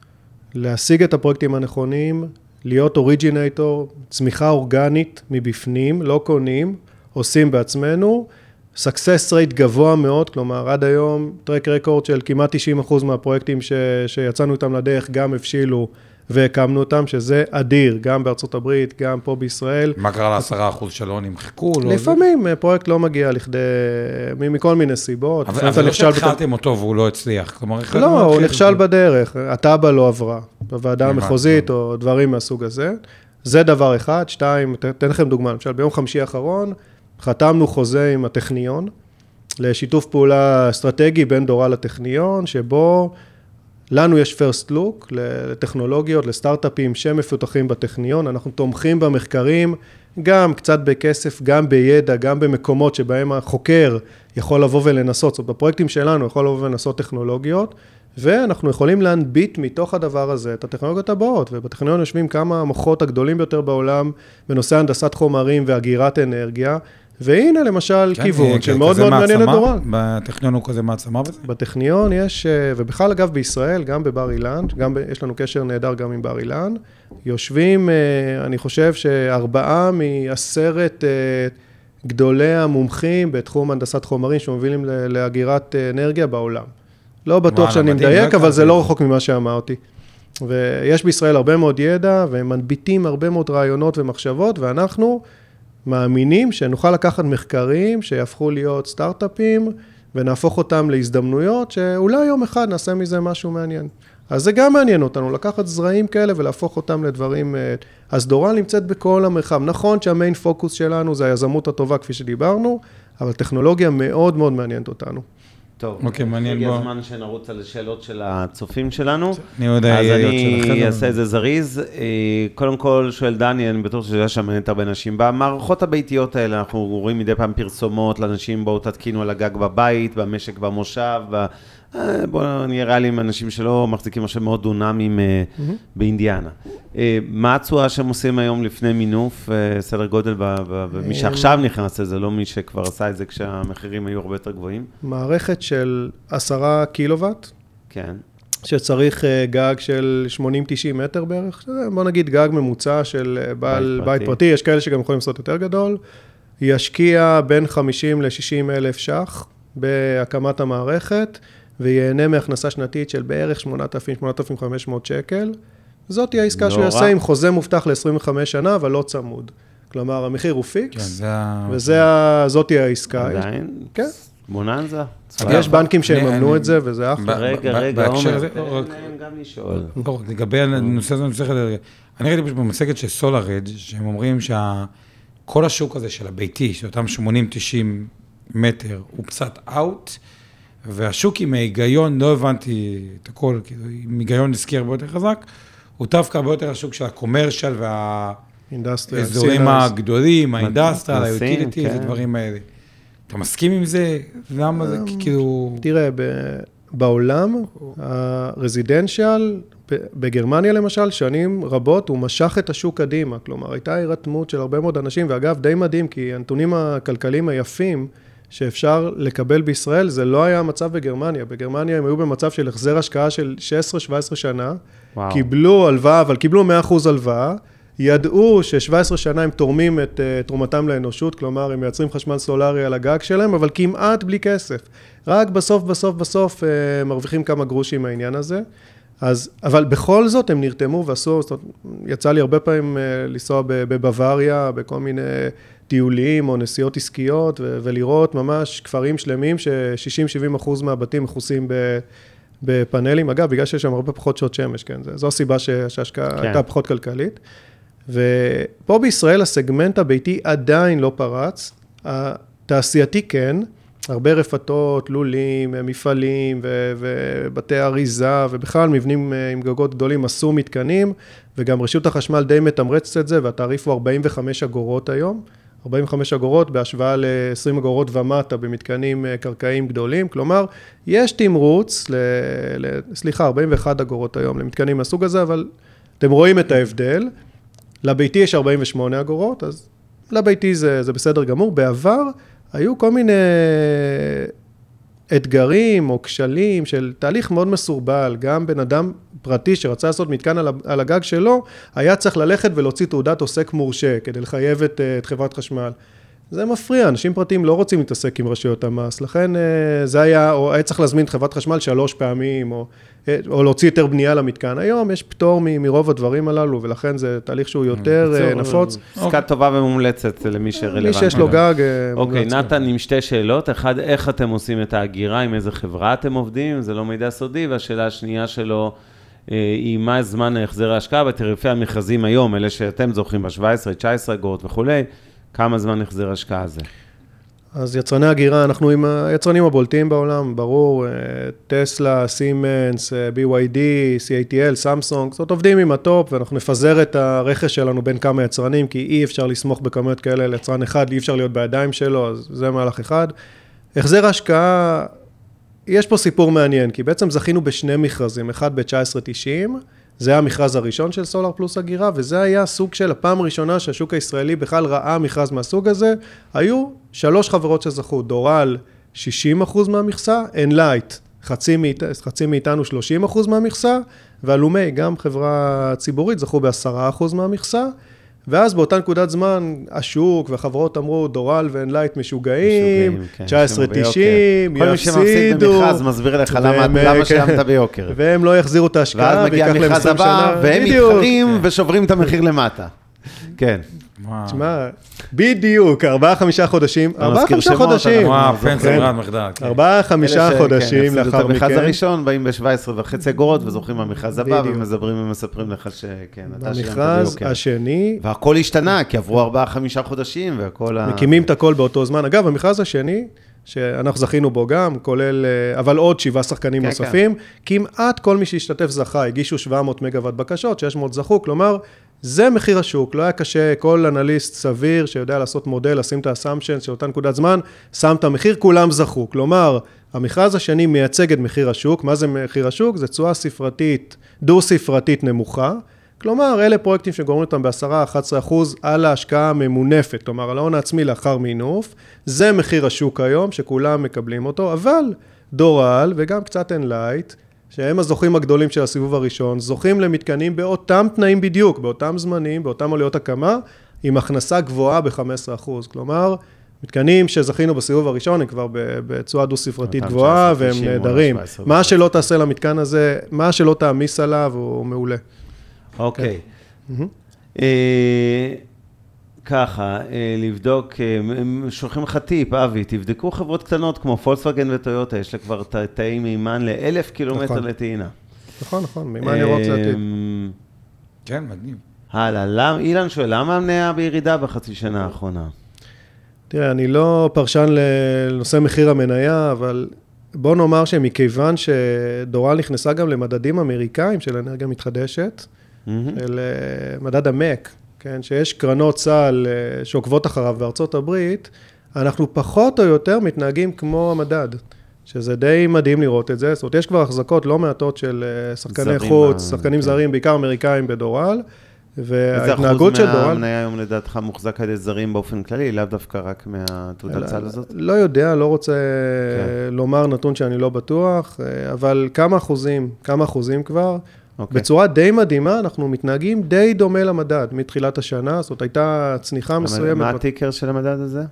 להשיג את הפרויקטים הנכונים, להיות אוריג'ינטור, צמיחה אורגנית מבפנים, לא קונים, עושים בעצמנו. success rate גבוה מאוד, כלומר עד היום טרק רקורד של כמעט 90% מהפרויקטים ש, שיצאנו איתם לדרך גם הבשילו והקמנו אותם, שזה אדיר, גם בארצות הברית, גם פה בישראל. מה קרה לעשרה אחוז שלא נמחקו? לא לפעמים זה... פרויקט לא מגיע לכדי, מכל מיני סיבות. אבל, אבל לא שהתחלתם בת... אותו והוא לא הצליח, כלומר... לא, הוא נכשל בדרך, התב"ע לא עברה, בוועדה המחוזית או דברים מהסוג הזה. זה דבר אחד. שתיים, אתן לכם דוגמה, למשל ביום חמישי האחרון, חתמנו חוזה עם הטכניון, לשיתוף פעולה אסטרטגי בין דורה לטכניון, שבו... לנו יש first look לטכנולוגיות, לסטארט-אפים שמפותחים בטכניון, אנחנו תומכים במחקרים, גם קצת בכסף, גם בידע, גם במקומות שבהם החוקר יכול לבוא ולנסות, זאת אומרת, בפרויקטים שלנו יכול לבוא ולנסות טכנולוגיות, ואנחנו יכולים להנביט מתוך הדבר הזה את הטכנולוגיות הבאות, ובטכניון יושבים כמה המוחות הגדולים ביותר בעולם בנושא הנדסת חומרים ואגירת אנרגיה, והנה למשל כן, כיוון כן, שמאוד מאוד מעניין את דורן. בטכניון הוא כזה מעצמה בזה? בטכניון יש, אה, ובכלל אגב בישראל, גם בבר אילן, גם יש לנו קשר נהדר גם עם בר אילן, יושבים, אה, אני חושב שארבעה מעשרת אה, גדולי המומחים בתחום הנדסת חומרים שמובילים לאגירת אנרגיה בעולם. לא בטוח שאני מדייק, אבל זה לא רחוק ממה שאמרתי. ויש בישראל הרבה מאוד ידע, והם מנביטים הרבה מאוד רעיונות ומחשבות, ואנחנו... מאמינים שנוכל לקחת מחקרים שיהפכו להיות סטארט-אפים ונהפוך אותם להזדמנויות שאולי יום אחד נעשה מזה משהו מעניין. אז זה גם מעניין אותנו, לקחת זרעים כאלה ולהפוך אותם לדברים... אה, אז דורן נמצאת בכל המרחב. נכון שהמיין פוקוס שלנו זה היזמות הטובה כפי שדיברנו, אבל טכנולוגיה מאוד מאוד מעניינת אותנו. טוב, אוקיי, מעניין, הגיע בוא. הזמן שנרוץ על השאלות של הצופים שלנו. אני עוד אז אני אעשה את זה זריז. אה, קודם כל, שואל דני, אני בטוח שזה שם מעניין הרבה אנשים. במערכות הביתיות האלה, אנחנו רואים מדי פעם פרסומות לאנשים, בואו תתקינו על הגג בבית, במשק במושב, ב... אה, בואו נהיה ריאליים, אנשים שלא מחזיקים עכשיו מאות דונמים אה, באינדיאנה. אה, מה התשואה שהם עושים היום לפני מינוף, סדר גודל, במי שעכשיו נכנס לזה, לא מי שכבר עשה את זה כשהמחירים היו הרבה יותר גבוהים? מערכת של עשרה קילוואט, כן. שצריך גג של 80-90 מטר בערך, שזה, בוא נגיד גג ממוצע של בעל בית בית. פרטי, יש כאלה שגם יכולים לעשות יותר גדול, ישקיע בין 50 ל-60 אלף ש"ח בהקמת המערכת, וייהנה מהכנסה שנתית של בערך 8,000-8,500 שקל. זאת תהיה העסקה לא שהוא. יעשה עם חוזה מובטח ל-25 שנה, אבל לא צמוד. כלומר, המחיר הוא כן, fix, ה... וזאת תהיה העסקה. עדיין? כן. בוננזה? יש בנקים שיממנו את זה, וזה אחלה. רגע, רגע, עומר, תן להם גם לשאול. לגבי הנושא הזה, אני צריך לדעת, אני ראיתי פשוט במצגת של סולארד, שהם אומרים שכל השוק הזה של הביתי, של אותם 80-90 מטר, הוא קצת out, והשוק עם ההיגיון, לא הבנתי את הכל, כאילו, עם היגיון עסקי הרבה יותר חזק, הוא דווקא הרבה יותר השוק של ה-commercial והאזורים. הגדולים, ה-industrial, מדפסים, ה-utilities, כן. הדברים האלה. אתה מסכים עם זה? למה זה כי כאילו... תראה, ב- בעולם, ה-residential, בגרמניה למשל, שנים רבות הוא משך את השוק קדימה. כלומר, הייתה הירתמות של הרבה מאוד אנשים, ואגב, די מדהים, כי הנתונים הכלכליים היפים שאפשר לקבל בישראל, זה לא היה המצב בגרמניה. בגרמניה הם היו במצב של החזר השקעה של 16-17 שנה, וואו. קיבלו הלוואה, אבל קיבלו 100% הלוואה. ידעו ש-17 שנה הם תורמים את uh, תרומתם לאנושות, כלומר, הם מייצרים חשמל סולארי על הגג שלהם, אבל כמעט בלי כסף. רק בסוף, בסוף, בסוף uh, מרוויחים כמה גרושים מהעניין הזה. אז, אבל בכל זאת הם נרתמו ועשו, זאת אומרת, יצא לי הרבה פעמים uh, לנסוע בבוואריה, בכל מיני טיולים או נסיעות עסקיות, ו- ולראות ממש כפרים שלמים ש-60-70 אחוז מהבתים מכוסים ב... בפאנלים, אגב, בגלל שיש שם הרבה פחות שעות שמש, כן, זו הסיבה ש- שההשקעה כן. הייתה פחות כלכלית. ופה בישראל הסגמנט הביתי עדיין לא פרץ, התעשייתי כן, הרבה רפתות, לולים, מפעלים ו- ובתי אריזה ובכלל מבנים אה, עם גגות גדולים עשו מתקנים וגם רשות החשמל די מתמרצת את זה והתעריף הוא 45 אגורות היום, 45 אגורות בהשוואה ל-20 אגורות ומטה במתקנים אה, קרקעיים גדולים, כלומר יש תמרוץ, ל- ל- סליחה 41 אגורות היום למתקנים מהסוג הזה, אבל אתם רואים את ההבדל. לביתי יש 48 אגורות, אז לביתי זה, זה בסדר גמור. בעבר היו כל מיני אתגרים או כשלים של תהליך מאוד מסורבל. גם בן אדם פרטי שרצה לעשות מתקן על, על הגג שלו, היה צריך ללכת ולהוציא תעודת עוסק מורשה כדי לחייב את, אה, את חברת חשמל. זה מפריע, אנשים פרטיים לא רוצים להתעסק עם רשויות המס, לכן אה, זה היה, או היה צריך להזמין את חברת חשמל שלוש פעמים, או, אה, או להוציא היתר בנייה למתקן. היום יש פטור מ- מרוב הדברים הללו, ולכן זה תהליך שהוא יותר אה, נפוץ. עסקה טובה ומומלצת למי שרלוונטי. מי שיש לו גג... אה, אוקיי. נתן עם שתי שאלות. אחד, איך אתם עושים את ההגירה, עם איזה חברה אתם עובדים, זה לא מידע סודי, והשאלה השנייה שלו היא מה זמן החזר ההשקעה בתעריפי המכרזים היום, אלה שאתם זוכרים ב-17, 19 אגורות וכולי, כמה זמן החזר ההשקעה זה? אז יצרני אגירה, אנחנו עם היצרנים הבולטים בעולם, ברור, אה, טסלה, סימנס, אה, BYD, CATL, סמסונג, זאת עובדים עם הטופ, ואנחנו נפזר את הרכש שלנו בין כמה יצרנים, כי אי אפשר לסמוך בכמויות כאלה על יצרן אחד, אי אפשר להיות בידיים שלו, אז זה מהלך אחד. החזר השקעה, יש פה סיפור מעניין, כי בעצם זכינו בשני מכרזים, אחד ב-1990, זה היה המכרז הראשון של סולאר פלוס הגירה, וזה היה סוג של הפעם הראשונה שהשוק הישראלי בכלל ראה מכרז מהסוג הזה. היו שלוש חברות שזכו, דורל 60 אחוז מהמכסה, אנלייט חצי, מאית, חצי מאיתנו 30 אחוז מהמכסה, והלומי, גם חברה ציבורית, זכו ב-10 אחוז מהמכסה. ואז באותה נקודת זמן, השוק והחברות אמרו, דורל ואנלייט משוגעים, משוגעים, כן, 19.90, יפסידו. כל מי שמפסיד. במכרז מסביר לך למה והם, למה כן. שילמת ביוקר. והם לא יחזירו את ההשקעה, ואז מגיע המכרז 20 הבא. והם. מתחרים ושוברים את המחיר למטה. כן. תשמע, בדיוק, ארבעה, חמישה חודשים, ארבעה, חמישה חודשים. וואו. פנסיה ברירת מחדל. כן. ארבעה, חמישה אלה חודשים כן, לאחר את המכרז מכן. הראשון, באים ב-17 וחצי אגורות וזוכים במכרז הבא, בדיוק. ומספרים לך שכן, אתה שילמת במכרז. השני, והכל השתנה, כי עברו ארבעה, חמישה חודשים, והכל ה... מקימים את הכל באותו זמן. אגב, המכרז השני, שאנחנו זכינו בו גם, כולל, אה, אבל עוד שבעה שחקנים כן, נוספים. כמעט כל מי שהשתתף זכה, הגישו 700 מגוואט בקשות, 600 זכו, כלומר, זה מחיר השוק, לא היה קשה, כל אנליסט סביר שיודע לעשות מודל, לשים את ה-assumption של אותה נקודת זמן, שם את המחיר, כולם זכו. כלומר, המכרז השני מייצג את מחיר השוק, מה זה מחיר השוק? זה תשואה ספרתית, דו-ספרתית נמוכה. כלומר, אלה פרויקטים שגוזרים אותם ב-10-11 אחוז על ההשקעה הממונפת, כלומר, על ההון העצמי לאחר מינוף. זה מחיר השוק היום, שכולם מקבלים אותו, אבל דורל וגם קצת אנלייט, שהם הזוכים הגדולים של הסיבוב הראשון, זוכים למתקנים באותם תנאים בדיוק, באותם זמנים, באותם עלויות הקמה, עם הכנסה גבוהה ב-15%. כלומר, מתקנים שזכינו בסיבוב הראשון הם כבר בצורה דו-ספרתית גבוהה, והם נהדרים. מה שלא תעשה למתקן הזה, מה שלא תעמיס עליו, הוא מעולה. אוקיי. אה, ככה, אה, לבדוק, אה, שולחים לך טיפ, אבי, תבדקו חברות קטנות כמו פולקסווגן וטויוטה, יש לה כבר תאי מימן לאלף קילומטר נכון. לטעינה. נכון, נכון, מימן ירוק זה הטיפ. כן, מדהים. הלאה, למ- אילן שואל, למה המניה בירידה בחצי שנה האחרונה? תראה, אני לא פרשן לנושא מחיר המניה, אבל בוא נאמר שמכיוון שדורל נכנסה גם למדדים אמריקאים של אנרגיה מתחדשת, מהמם. של אה, מדד המק, כן, שיש קרנות צה"ל אה, שעוקבות אחריו בארצות הברית, אנחנו פחות או יותר מתנהגים כמו המדד, שזה די מדהים לראות את זה. זאת אומרת, יש כבר החזקות לא מעטות של אה, שחקני חוץ, אה, שחקנים כן. זרים, בעיקר אמריקאים בדורל, איזה וההתנהגות של אחוז דורל... מהמניה היום לדעתך מוחזק על ידי זרים באופן כללי, לאו דווקא רק מהתעודת סל הזאת? לא יודע, לא רוצה כן. לומר נתון שאני לא בטוח, אה, אבל כמה אחוזים, כמה אחוזים כבר. אוקיי. בצורה די מדהימה, אנחנו מתנהגים די דומה למדד מתחילת השנה, זאת הייתה צניחה מה מסוימת, הטיקר של המדד הזה?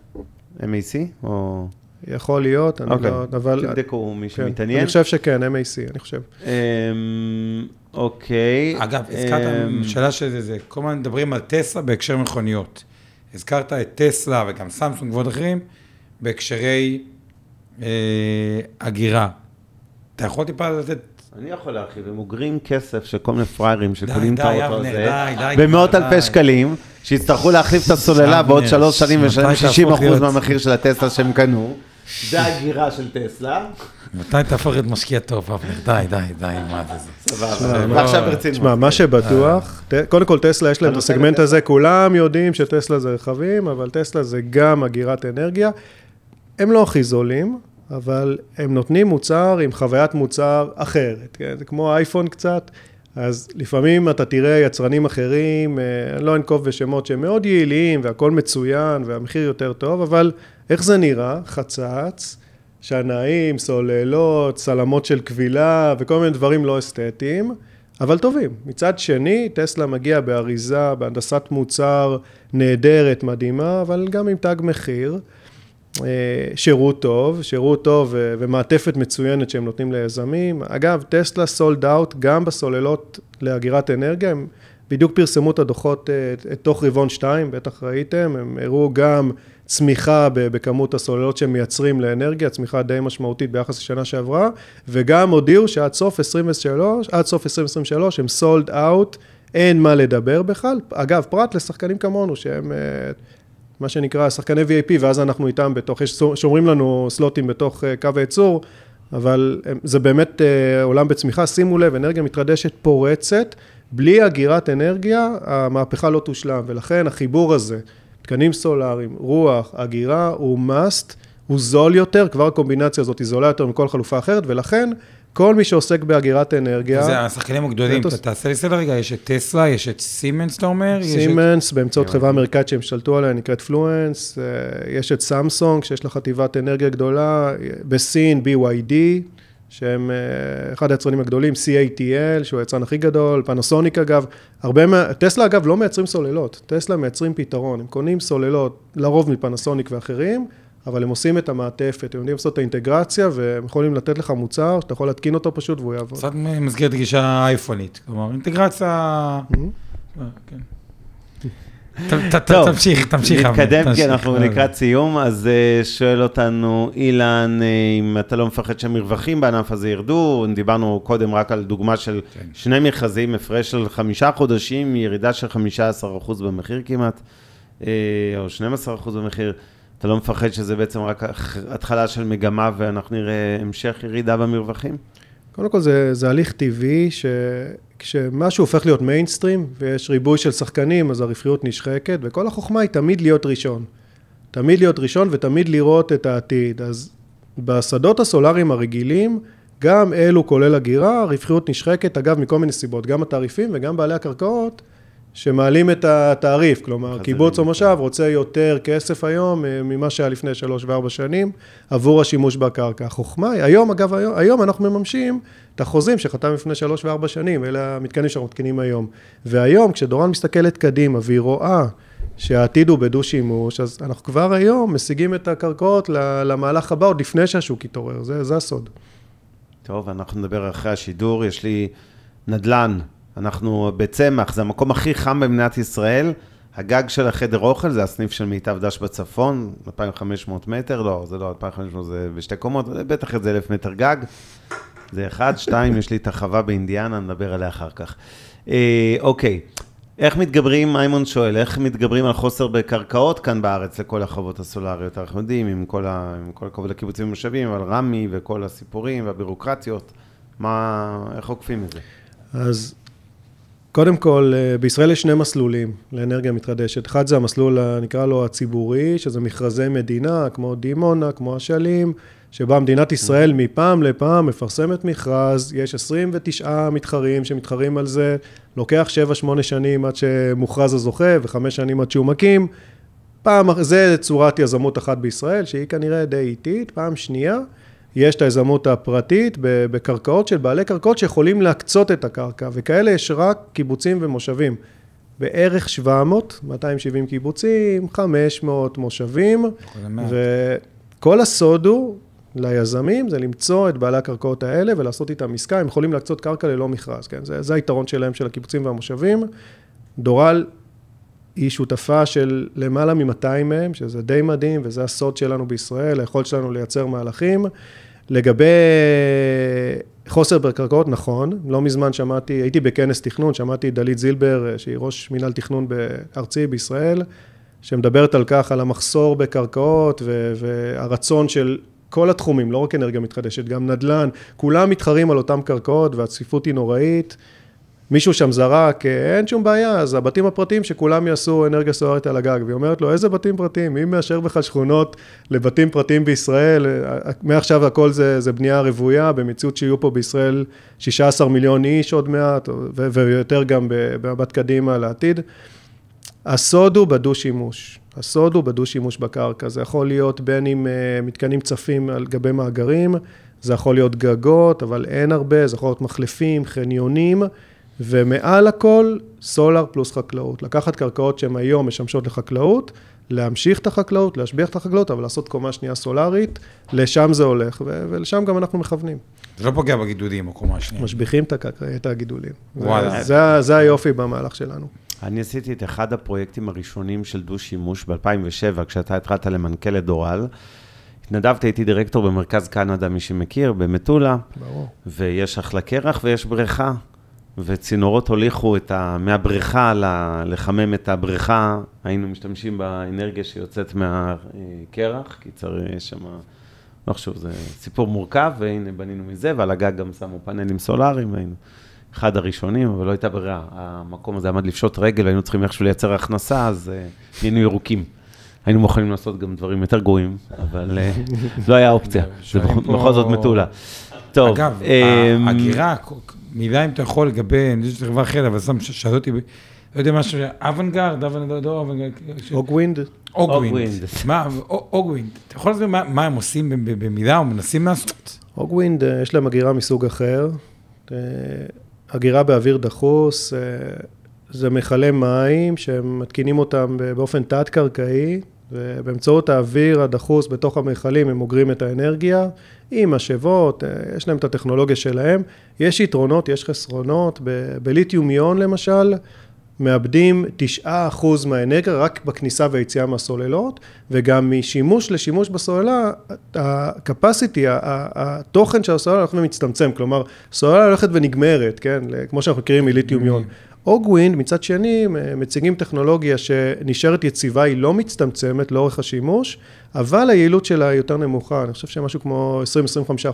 MAC? או... יכול להיות, אני אוקיי, לא, אבל... תבדקו מי כן, שמתעניין. אני חושב שכן, MAC, אני חושב. אמ, אוקיי. אגב, הזכרת אמ, שאלה שזה, זה, כל הזמן מדברים על טסלה בהקשר מכוניות. הזכרת את טסלה וגם סמסונג ועוד אחרים בהקשרי אה, הגירה. אתה יכול טיפה לתת... אני יכול להרחיב, הם אוגרים כסף של כל מיני פראיירים שקונים את האוטו הזה, במאות אלפי. שקלים, שיצטרכו להחליף את הסוללה בעוד שלוש שנים ולשלם תהפוך 60 אחוז מהמחיר של הטסלה שהם קנו. זה <laughs> הגירה של טסלה. מתי תהפוך להיות משקיע טוב, אבנר? די, די, די, מה זה זה? סבבה. ועכשיו ברצינות. תשמע, מה שבטוח, ט- קודם כל טסלה יש להם את הסגמנט? הזה, כולם יודעים שטסלה זה רכבים, אבל טסלה זה גם אגירת אנרגיה. הם לא הכי זולים, אבל הם נותנים מוצר עם חוויית מוצר אחרת, כן? זה כמו אייפון קצת, אז לפעמים אתה תראה יצרנים אחרים, אה, אני לא אנקוב בשמות שהם מאוד יעילים והכל מצוין והמחיר יותר טוב, אבל איך זה נראה? חצץ, שנאים, סוללות, צלמות של כבילה וכל מיני דברים לא אסתטיים. אבל טובים. מצד שני, טסלה מגיע באריזה, בהנדסת מוצר נהדרת, מדהימה, אבל גם עם תג מחיר. אה, שירות טוב, שירות טוב ומעטפת מצוינת שהם נותנים ליזמים. אגב, טסלה סולד אאוט גם בסוללות לאגירת אנרגיה, הם בדיוק פרסמו את הדוחות אה, את- תוך רבעון 2, בטח ראיתם, הם הראו גם צמיחה בכמות הסוללות שהם מייצרים לאנרגיה, צמיחה די משמעותית ביחס לשנה שעברה, וגם הודיעו שעד סוף 23, עד סוף 2023 הם סולד אאוט, אין מה לדבר בכלל. אגב, פרט לשחקנים כמונו שהם... אה, מה שנקרא שחקני VIP, ואז אנחנו איתם בתוך, יש שומרים לנו סלוטים בתוך אה, קו הייצור, אבל הם- זה באמת אה, עולם בצמיחה. שימו לב, אנרגיה מתחדשת פורצת, בלי אגירת אנרגיה, המהפכה לא תושלם, ולכן החיבור הזה, תקנים סולאריים, רוח, אגירה, הוא must, הוא זול יותר, כבר הקומבינציה הזאת היא זולה יותר מכל חלופה אחרת, ולכן כל מי שעוסק באגירת אנרגיה... זה השחקנים הגדולים, אתה תעשה לי סדר רגע, יש את טסלה, יש את סימנס, אתה אומר? סימנס, באמצעות חברה אמריקאית שהם שלטו עליה, נקראת פלואנס, אה, יש את סמסונג, שיש לה חטיבת אנרגיה גדולה, בסין, BYD, שהם אה, אחד היצרנים הגדולים, CATL, שהוא היצרן הכי גדול, פנסוניק אגב, הרבה מה... טסלה אגב לא מייצרים סוללות, טסלה מייצרים פתרון, הם קונים סוללות לרוב מפנסוניק ואחרים, אבל הם עושים את המעטפת, הם יודעים לעשות את האינטגרציה, והם יכולים לתת לך מוצר, שאתה יכול להתקין אותו פשוט והוא יעבוד. קצת מסגרת גישה אייפונית, כלומר אינטגרציה... Mm-hmm. כן. תמשיך, תמשיך. נתקדם. כי אנחנו לקראת סיום, אז אה, שואל אותנו אילן, אה, אם אתה לא מפחד שהמרווחים בענף הזה ירדו, דיברנו קודם רק על דוגמה של כן. שני מכרזים, הפרש של חמישה חודשים, ירידה של 15% במחיר כמעט, אה, או 12% במחיר. אתה לא מפחד שזה בעצם רק התחלה של מגמה ואנחנו נראה המשך ירידה במרווחים? קודם כל זה, זה הליך טבעי שכשמשהו הופך להיות מיינסטרים ויש ריבוי של שחקנים אז הרווחיות נשחקת וכל החוכמה היא תמיד להיות ראשון. תמיד להיות ראשון ותמיד לראות את העתיד. אז בשדות הסולאריים הרגילים, גם אלו כולל הגירה, הרווחיות נשחקת, אגב, מכל מיני סיבות, גם התעריפים וגם בעלי הקרקעות, שמעלים את התעריף, כלומר, קיבוץ או מושב רוצה יותר כסף היום אה, ממה שהיה לפני שלוש וארבע שנים עבור השימוש בקרקע. החוכמה היא, היום, אגב, היום, היום אנחנו מממשים את החוזים שחתם לפני שלוש וארבע שנים, אלה המתקנים שאנחנו מתקינים היום. והיום, כשדורן מסתכלת קדימה והיא רואה שהעתיד הוא בדו-שימוש, אז אנחנו כבר היום משיגים את הקרקעות למהלך הבא, עוד לפני שהשוק יתעורר, זה, זה הסוד. טוב, אנחנו נדבר אחרי השידור, יש לי נדל"ן, אנחנו בצמח, זה המקום הכי חם במדינת ישראל, הגג של החדר אוכל, זה הסניף של מיטב דש בצפון, 2,500 מטר, לא, זה לא 2,500, זה בשתי קומות, בטח איזה אלף מטר גג, זה אחד, <laughs> שתיים, יש לי את החווה באינדיאנה, נדבר עליה אחר כך. אה, אוקיי, איך מתגברים, מימון שואל, איך מתגברים על חוסר בקרקעות כאן בארץ לכל החוות הסולריות? אנחנו יודעים, עם כל, ה, עם כל הכבוד לקיבוצים ומושבים, אבל רמי וכל הסיפורים והבירוקרטיות, מה, איך עוקפים את זה? אז קודם כל, אה, בישראל יש שני מסלולים לאנרגיה מתחדשת. אחד זה המסלול, נקרא לו הציבורי, שזה מכרזי מדינה, כמו דימונה, כמו אשלים, שבה מדינת ישראל מפעם לפעם מפרסמת מכרז, יש 29 מתחרים שמתחרים על זה, לוקח 7-8 שנים עד שמוכרז הזוכה וחמש שנים עד שהוא מקים. פעם, זה צורת יזמות אחת בישראל, שהיא כנראה די איטית. פעם שנייה, יש את היזמות הפרטית בקרקעות של בעלי קרקעות שיכולים להקצות את הקרקע, וכאלה יש רק קיבוצים ומושבים. בערך 700, 270 קיבוצים, 500 מושבים, וכל הסוד הוא ליזמים זה למצוא את בעלי הקרקעות האלה ולעשות איתם עסקה, הם יכולים להקצות קרקע ללא מכרז, כן? זה, זה היתרון שלהם, של הקיבוצים והמושבים. דורל היא שותפה של למעלה מ-200 מהם, שזה די מדהים, וזה הסוד שלנו בישראל, היכולת שלנו לייצר מהלכים. לגבי חוסר בקרקעות, נכון, לא מזמן שמעתי, הייתי בכנס תכנון, שמעתי את דלית זילבר, שהיא ראש מינהל תכנון ארצי בישראל, שמדברת על כך, על המחסור בקרקעות והרצון של כל התחומים, לא רק אנרגיה מתחדשת, גם נדל"ן, כולם מתחרים על אותם קרקעות והצפיפות היא נוראית. מישהו שם זרק, אין שום בעיה, אז הבתים הפרטיים שכולם יעשו אנרגיה סולארית על הגג. והיא אומרת לו, איזה בתים פרטיים? מי מאשר בכלל שכונות לבתים פרטיים בישראל? מעכשיו הכל זה, זה בנייה רוויה, במציאות שיהיו פה בישראל 16 מיליון איש עוד מעט, ויותר גם במבט קדימה לעתיד. הסוד הוא בדו-שימוש. הסוד הוא בדו-שימוש בקרקע. זה יכול להיות בין אם מתקנים צפים על גבי מאגרים, זה יכול להיות גגות, אבל אין הרבה, זה יכול להיות מחלפים, חניונים, ומעל הכל, סולר פלוס חקלאות. לקחת קרקעות שהן היום משמשות לחקלאות, להמשיך את החקלאות, להשביח את החקלאות, אבל לעשות קומה שנייה סולארית, לשם זה הולך, ו- ולשם גם אנחנו מכוונים. זה לא פוגע בגידולים, הקומה השנייה. משביחים את הגידולים. וואלה. זה, זה היופי במהלך שלנו. אני עשיתי את אחד הפרויקטים הראשונים של דו-שימוש ב-2007, כשאתה התחלת למנכ"ל את דורל. התנדבתי, הייתי דירקטור במרכז קנדה, מי שמכיר, במטולה. ברור. ויש אחלה קרח ויש בריכה. וצינורות הוליכו את ה... מהבריכה ל... לחמם את הבריכה, היינו משתמשים באנרגיה שיוצאת מהקרח, כי צריך, שם, לא חשוב, זה סיפור מורכב, והנה בנינו מזה, ועל הגג גם שמו פאנלים סולאריים, והיינו אחד הראשונים, אבל לא הייתה ברירה. המקום הזה עמד לפשוט רגל, והיינו צריכים איכשהו לייצר הכנסה, אז uh, נהיינו ירוקים. היינו מוכנים לעשות גם דברים יותר גרועים, אבל uh, לא היה אופציה, זה בכל זאת מטולה. טוב. אגב, אגירה, מילה אם אתה יכול לגבי, אני חושב שזה חברה אחרת, אבל סתם שאלו אותי, לא יודע משהו, אוונגרד, אוונגרד, לא אוונגרד. אוגווינד. אוגווינד. מה, אוגווינד. אתה יכול להסביר מה הם עושים במילה או מנסים לעשות? אוגווינד, יש להם אגירה מסוג אחר. אגירה באוויר דחוס, זה מכלי מים שהם מתקינים אותם באופן תת-קרקעי, ובאמצעות האוויר הדחוס בתוך המכלים הם אוגרים את האנרגיה, עם משאבות, יש להם את הטכנולוגיה שלהם. יש יתרונות, יש חסרונות. בליתיום איון למשל, מאבדים 9% מהאנרגיה רק בכניסה והיציאה מהסוללות, וגם משימוש לשימוש בסוללה, ה-capacity, התוכן של הסוללה הולך ומצטמצם, כלומר, סוללה הולכת ונגמרת, כן? כמו שאנחנו מכירים מליתיום יון. אוגווינד, מצד שני, מציגים טכנולוגיה שנשארת יציבה, היא לא מצטמצמת לאורך השימוש, אבל היעילות שלה היא יותר נמוכה. אני חושב שמשהו כמו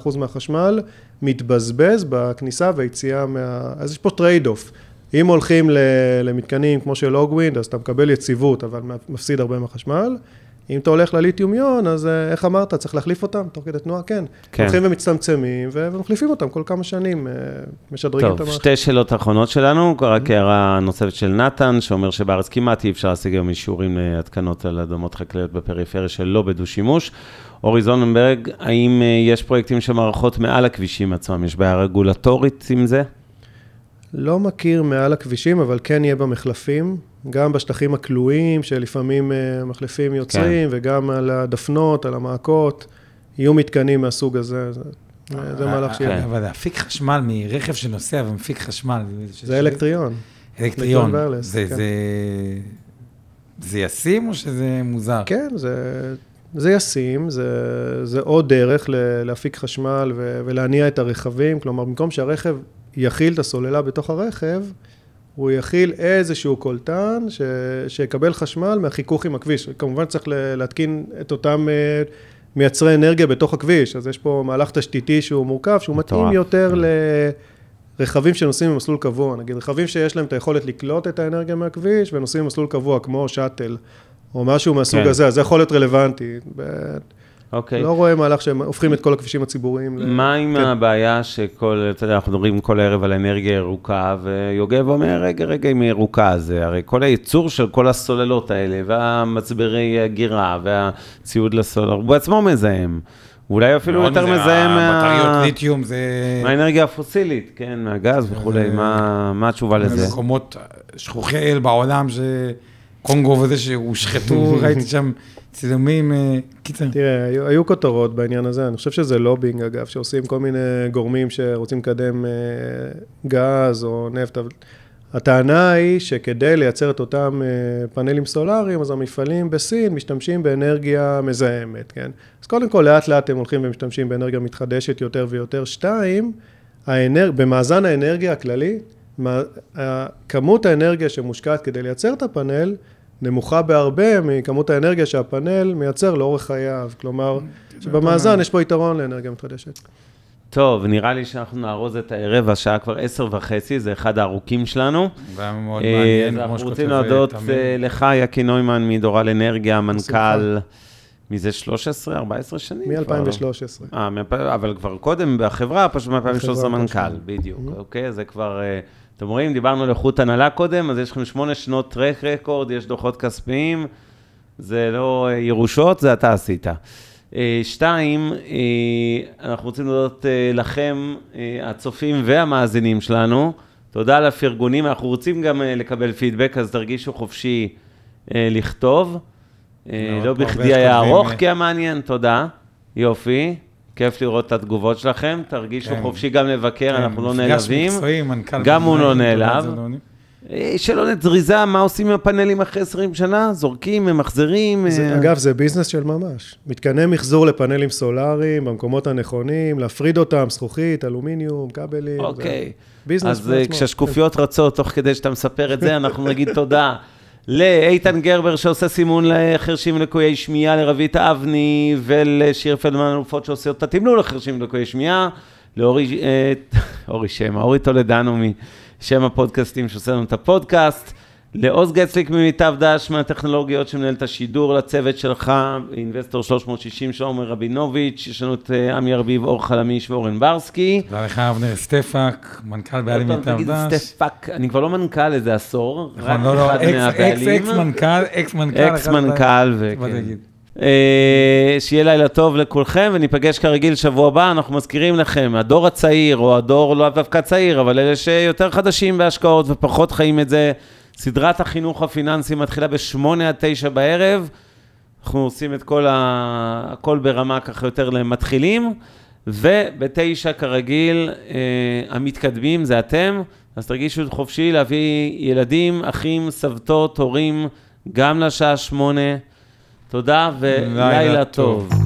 20-25% מהחשמל מתבזבז בכניסה והיציאה מה... אז יש פה trade off. אם הולכים למתקנים כמו של אוגווינד, אז אתה מקבל יציבות, אבל מפסיד הרבה מהחשמל. אם אתה הולך לליתיום יון, אז אה, איך אמרת, צריך להחליף אותם תוך כדי תנועה? כן. כן. הולכים ומצטמצמים, ומחליפים אותם כל כמה שנים, אה, משדרגים את המערכת. טוב, שתי שאלות אחרונות שלנו, רק הערה נוספת של נתן, שאומר שבארץ כמעט אי אפשר להשיג היום אישורים להתקנות על אדמות חקלאיות בפריפריה שלא בדו-שימוש. אורי זוננברג, האם אה, יש פרויקטים של מערכות מעל הכבישים עצמם? יש בעיה רגולטורית עם זה? לא מכיר מעל הכבישים, אבל כן יהיה במחלפים, גם בשטחים הכלואים, שלפעמים uh, מחלפים יוצרים, כן. וגם על הדפנות, על המעקות, יהיו מתקנים מהסוג הזה. זה, זה מהלך שיהיה. אבל להפיק חשמל מרכב שנוסע ומפיק חשמל. זה אלקטריון. אלקטריון. זה, כן. זה, זה ישים או שזה מוזר? כן, זה, זה ישים, זה, זה עוד דרך להפיק חשמל ולהניע את הרכבים, כלומר, במקום שהרכב יכיל את הסוללה בתוך הרכב, הוא יכיל איזשהו קולטן ש... שיקבל חשמל מהחיכוך עם הכביש. כמובן צריך להתקין את אותם אה, מייצרי אנרגיה בתוך הכביש, אז יש פה מהלך תשתיתי שהוא מורכב, שהוא מתאים יותר כן. לרכבים שנוסעים במסלול קבוע, נגיד רכבים שיש להם את היכולת לקלוט את האנרגיה מהכביש ונוסעים במסלול קבוע, כמו שאטל, או משהו מהסוג כן. הזה, אז זה יכול להיות רלוונטי. אוקיי. לא רואה מהלך שהם הופכים את כל הכבישים הציבוריים. מה עם כן. הבעיה שכל, אתה יודע, אנחנו מדברים כל הערב על אנרגיה ירוקה, ויוגב אומר, רגע, רגע, אם היא ירוקה, זה הרי כל הייצור של כל הסוללות האלה, והמצברי הגירה, והציוד לסולר, הוא בעצמו מזהם. אולי אפילו יותר מזהם מה... בטריות ליתיום זה... מהאנרגיה הפוסילית, כן, מהגז וכולי, מה התשובה לזה? מקומות שכוחי אל בעולם, שקונגו וזה שהושחתו, <laughs> ראיתי שם צילומים, אה, קיצר. תראה, היו, היו כותרות בעניין הזה, אני חושב שזה לובינג אגב, שעושים כל מיני גורמים שרוצים לקדם אה, גז או נפט. הטענה היא שכדי לייצר את אותם אה, פאנלים סולאריים, אז המפעלים בסין משתמשים באנרגיה מזהמת, כן? אז קודם כל, לאט לאט הם הולכים ומשתמשים באנרגיה מתחדשת יותר ויותר. שתיים, האנר... במאזן האנרגיה הכללי. כמות האנרגיה שמושקעת כדי לייצר את הפאנל, נמוכה בהרבה מכמות האנרגיה שהפאנל מייצר לאורך חייו. כלומר, שבמאזן יש פה יתרון לאנרגיה מתחדשת. טוב, נראה לי שאנחנו נארוז את הערב, השעה כבר עשר וחצי, זה אחד הארוכים שלנו. והיה מאוד מעניין, כמו שכותב אנחנו רוצים להודות אה, לך, יקי נוימן מדורל אנרגיה, מנכ"ל, מזה 13, 14 שנים? מ-2013. אה, אבל כבר קודם בחברה, פשוט מ-2013 מנכ"ל, בדיוק. Mm-hmm. אוקיי, זה כבר... אתם רואים, דיברנו על איכות הנהלה קודם, אז יש לכם שמונה שנות טרק רקורד, יש דוחות כספיים, זה לא אה, ירושות, זה אתה עשית. אה, שתיים, אה, אנחנו רוצים להודות לכם, הצופים והמאזינים שלנו. תודה על הפרגונים, אנחנו רוצים גם לקבל פידבק, אז תרגישו חופשי לכתוב. לא בכדי היה ארוך, כי היה מעניין, תודה. יופי. כיף לראות את התגובות שלכם, תרגישו כן. חופשי גם לבקר, כן, אנחנו לא נעלבים. מקצועי, מנכ"ל... גם הוא לא נעלב. אה, שאלונת זריזה, מה עושים עם הפאנלים אחרי 20 שנה? זורקים, ממחזרים? זה, אה... אגב, זה ביזנס של ממש. מתקני מחזור לפאנלים סולאריים במקומות הנכונים, להפריד אותם, זכוכית, אלומיניום, כבלים. אוקיי. ביזנס אז אה, כשהשקופיות רצות, תוך כדי שאתה מספר את זה, אנחנו נגיד תודה. לאיתן גרבר שעושה סימון לחרשים ולקויי שמיעה, לרבית אבני ולשיר פלדמן אלופות שעושה אותה תמלול לחרשים ולקויי שמיעה, לאורי, אה, אורי שמה, אורי טולדנו משם הפודקאסטים שעושה לנו את הפודקאסט. לעוז גצליק ממיטב דש מהטכנולוגיות שמנהל את השידור, לצוות שלך, אינבסטור 360 של עומר רבינוביץ', יש לנו את אה, עמי ארביב, אור חלמיש ואורן ברסקי. תודה לך אבנר סטפק, מנכ"ל בעלים מיטב דש. סטפק, אני כבר לא מנכ"ל איזה עשור, נכון, רק לא, לא, אחד מהבעלים. אקס מנכ"ל, אקס מנכ"ל. אקס מנכ"ל, וכן. אה, שיהיה לילה טוב לכולכם, וניפגש כרגיל שבוע הבא. אנחנו מזכירים לכם, הדור הצעיר, או הדור לא דווקא צעיר, אבל אלה שיותר חדשים בהשקעות ופחות חיים את זה, סדרת החינוך הפיננסי מתחילה ב-8 עד 9 בערב. אנחנו עושים את כל ה... הכל ברמה ככה יותר למתחילים, ובתשע כרגיל, אה, המתקדמים זה אתם, אז תרגישו חופשי להביא ילדים, אחים, סבתות, הורים, גם לשעה שמונה. תודה ולילה טוב. טוב.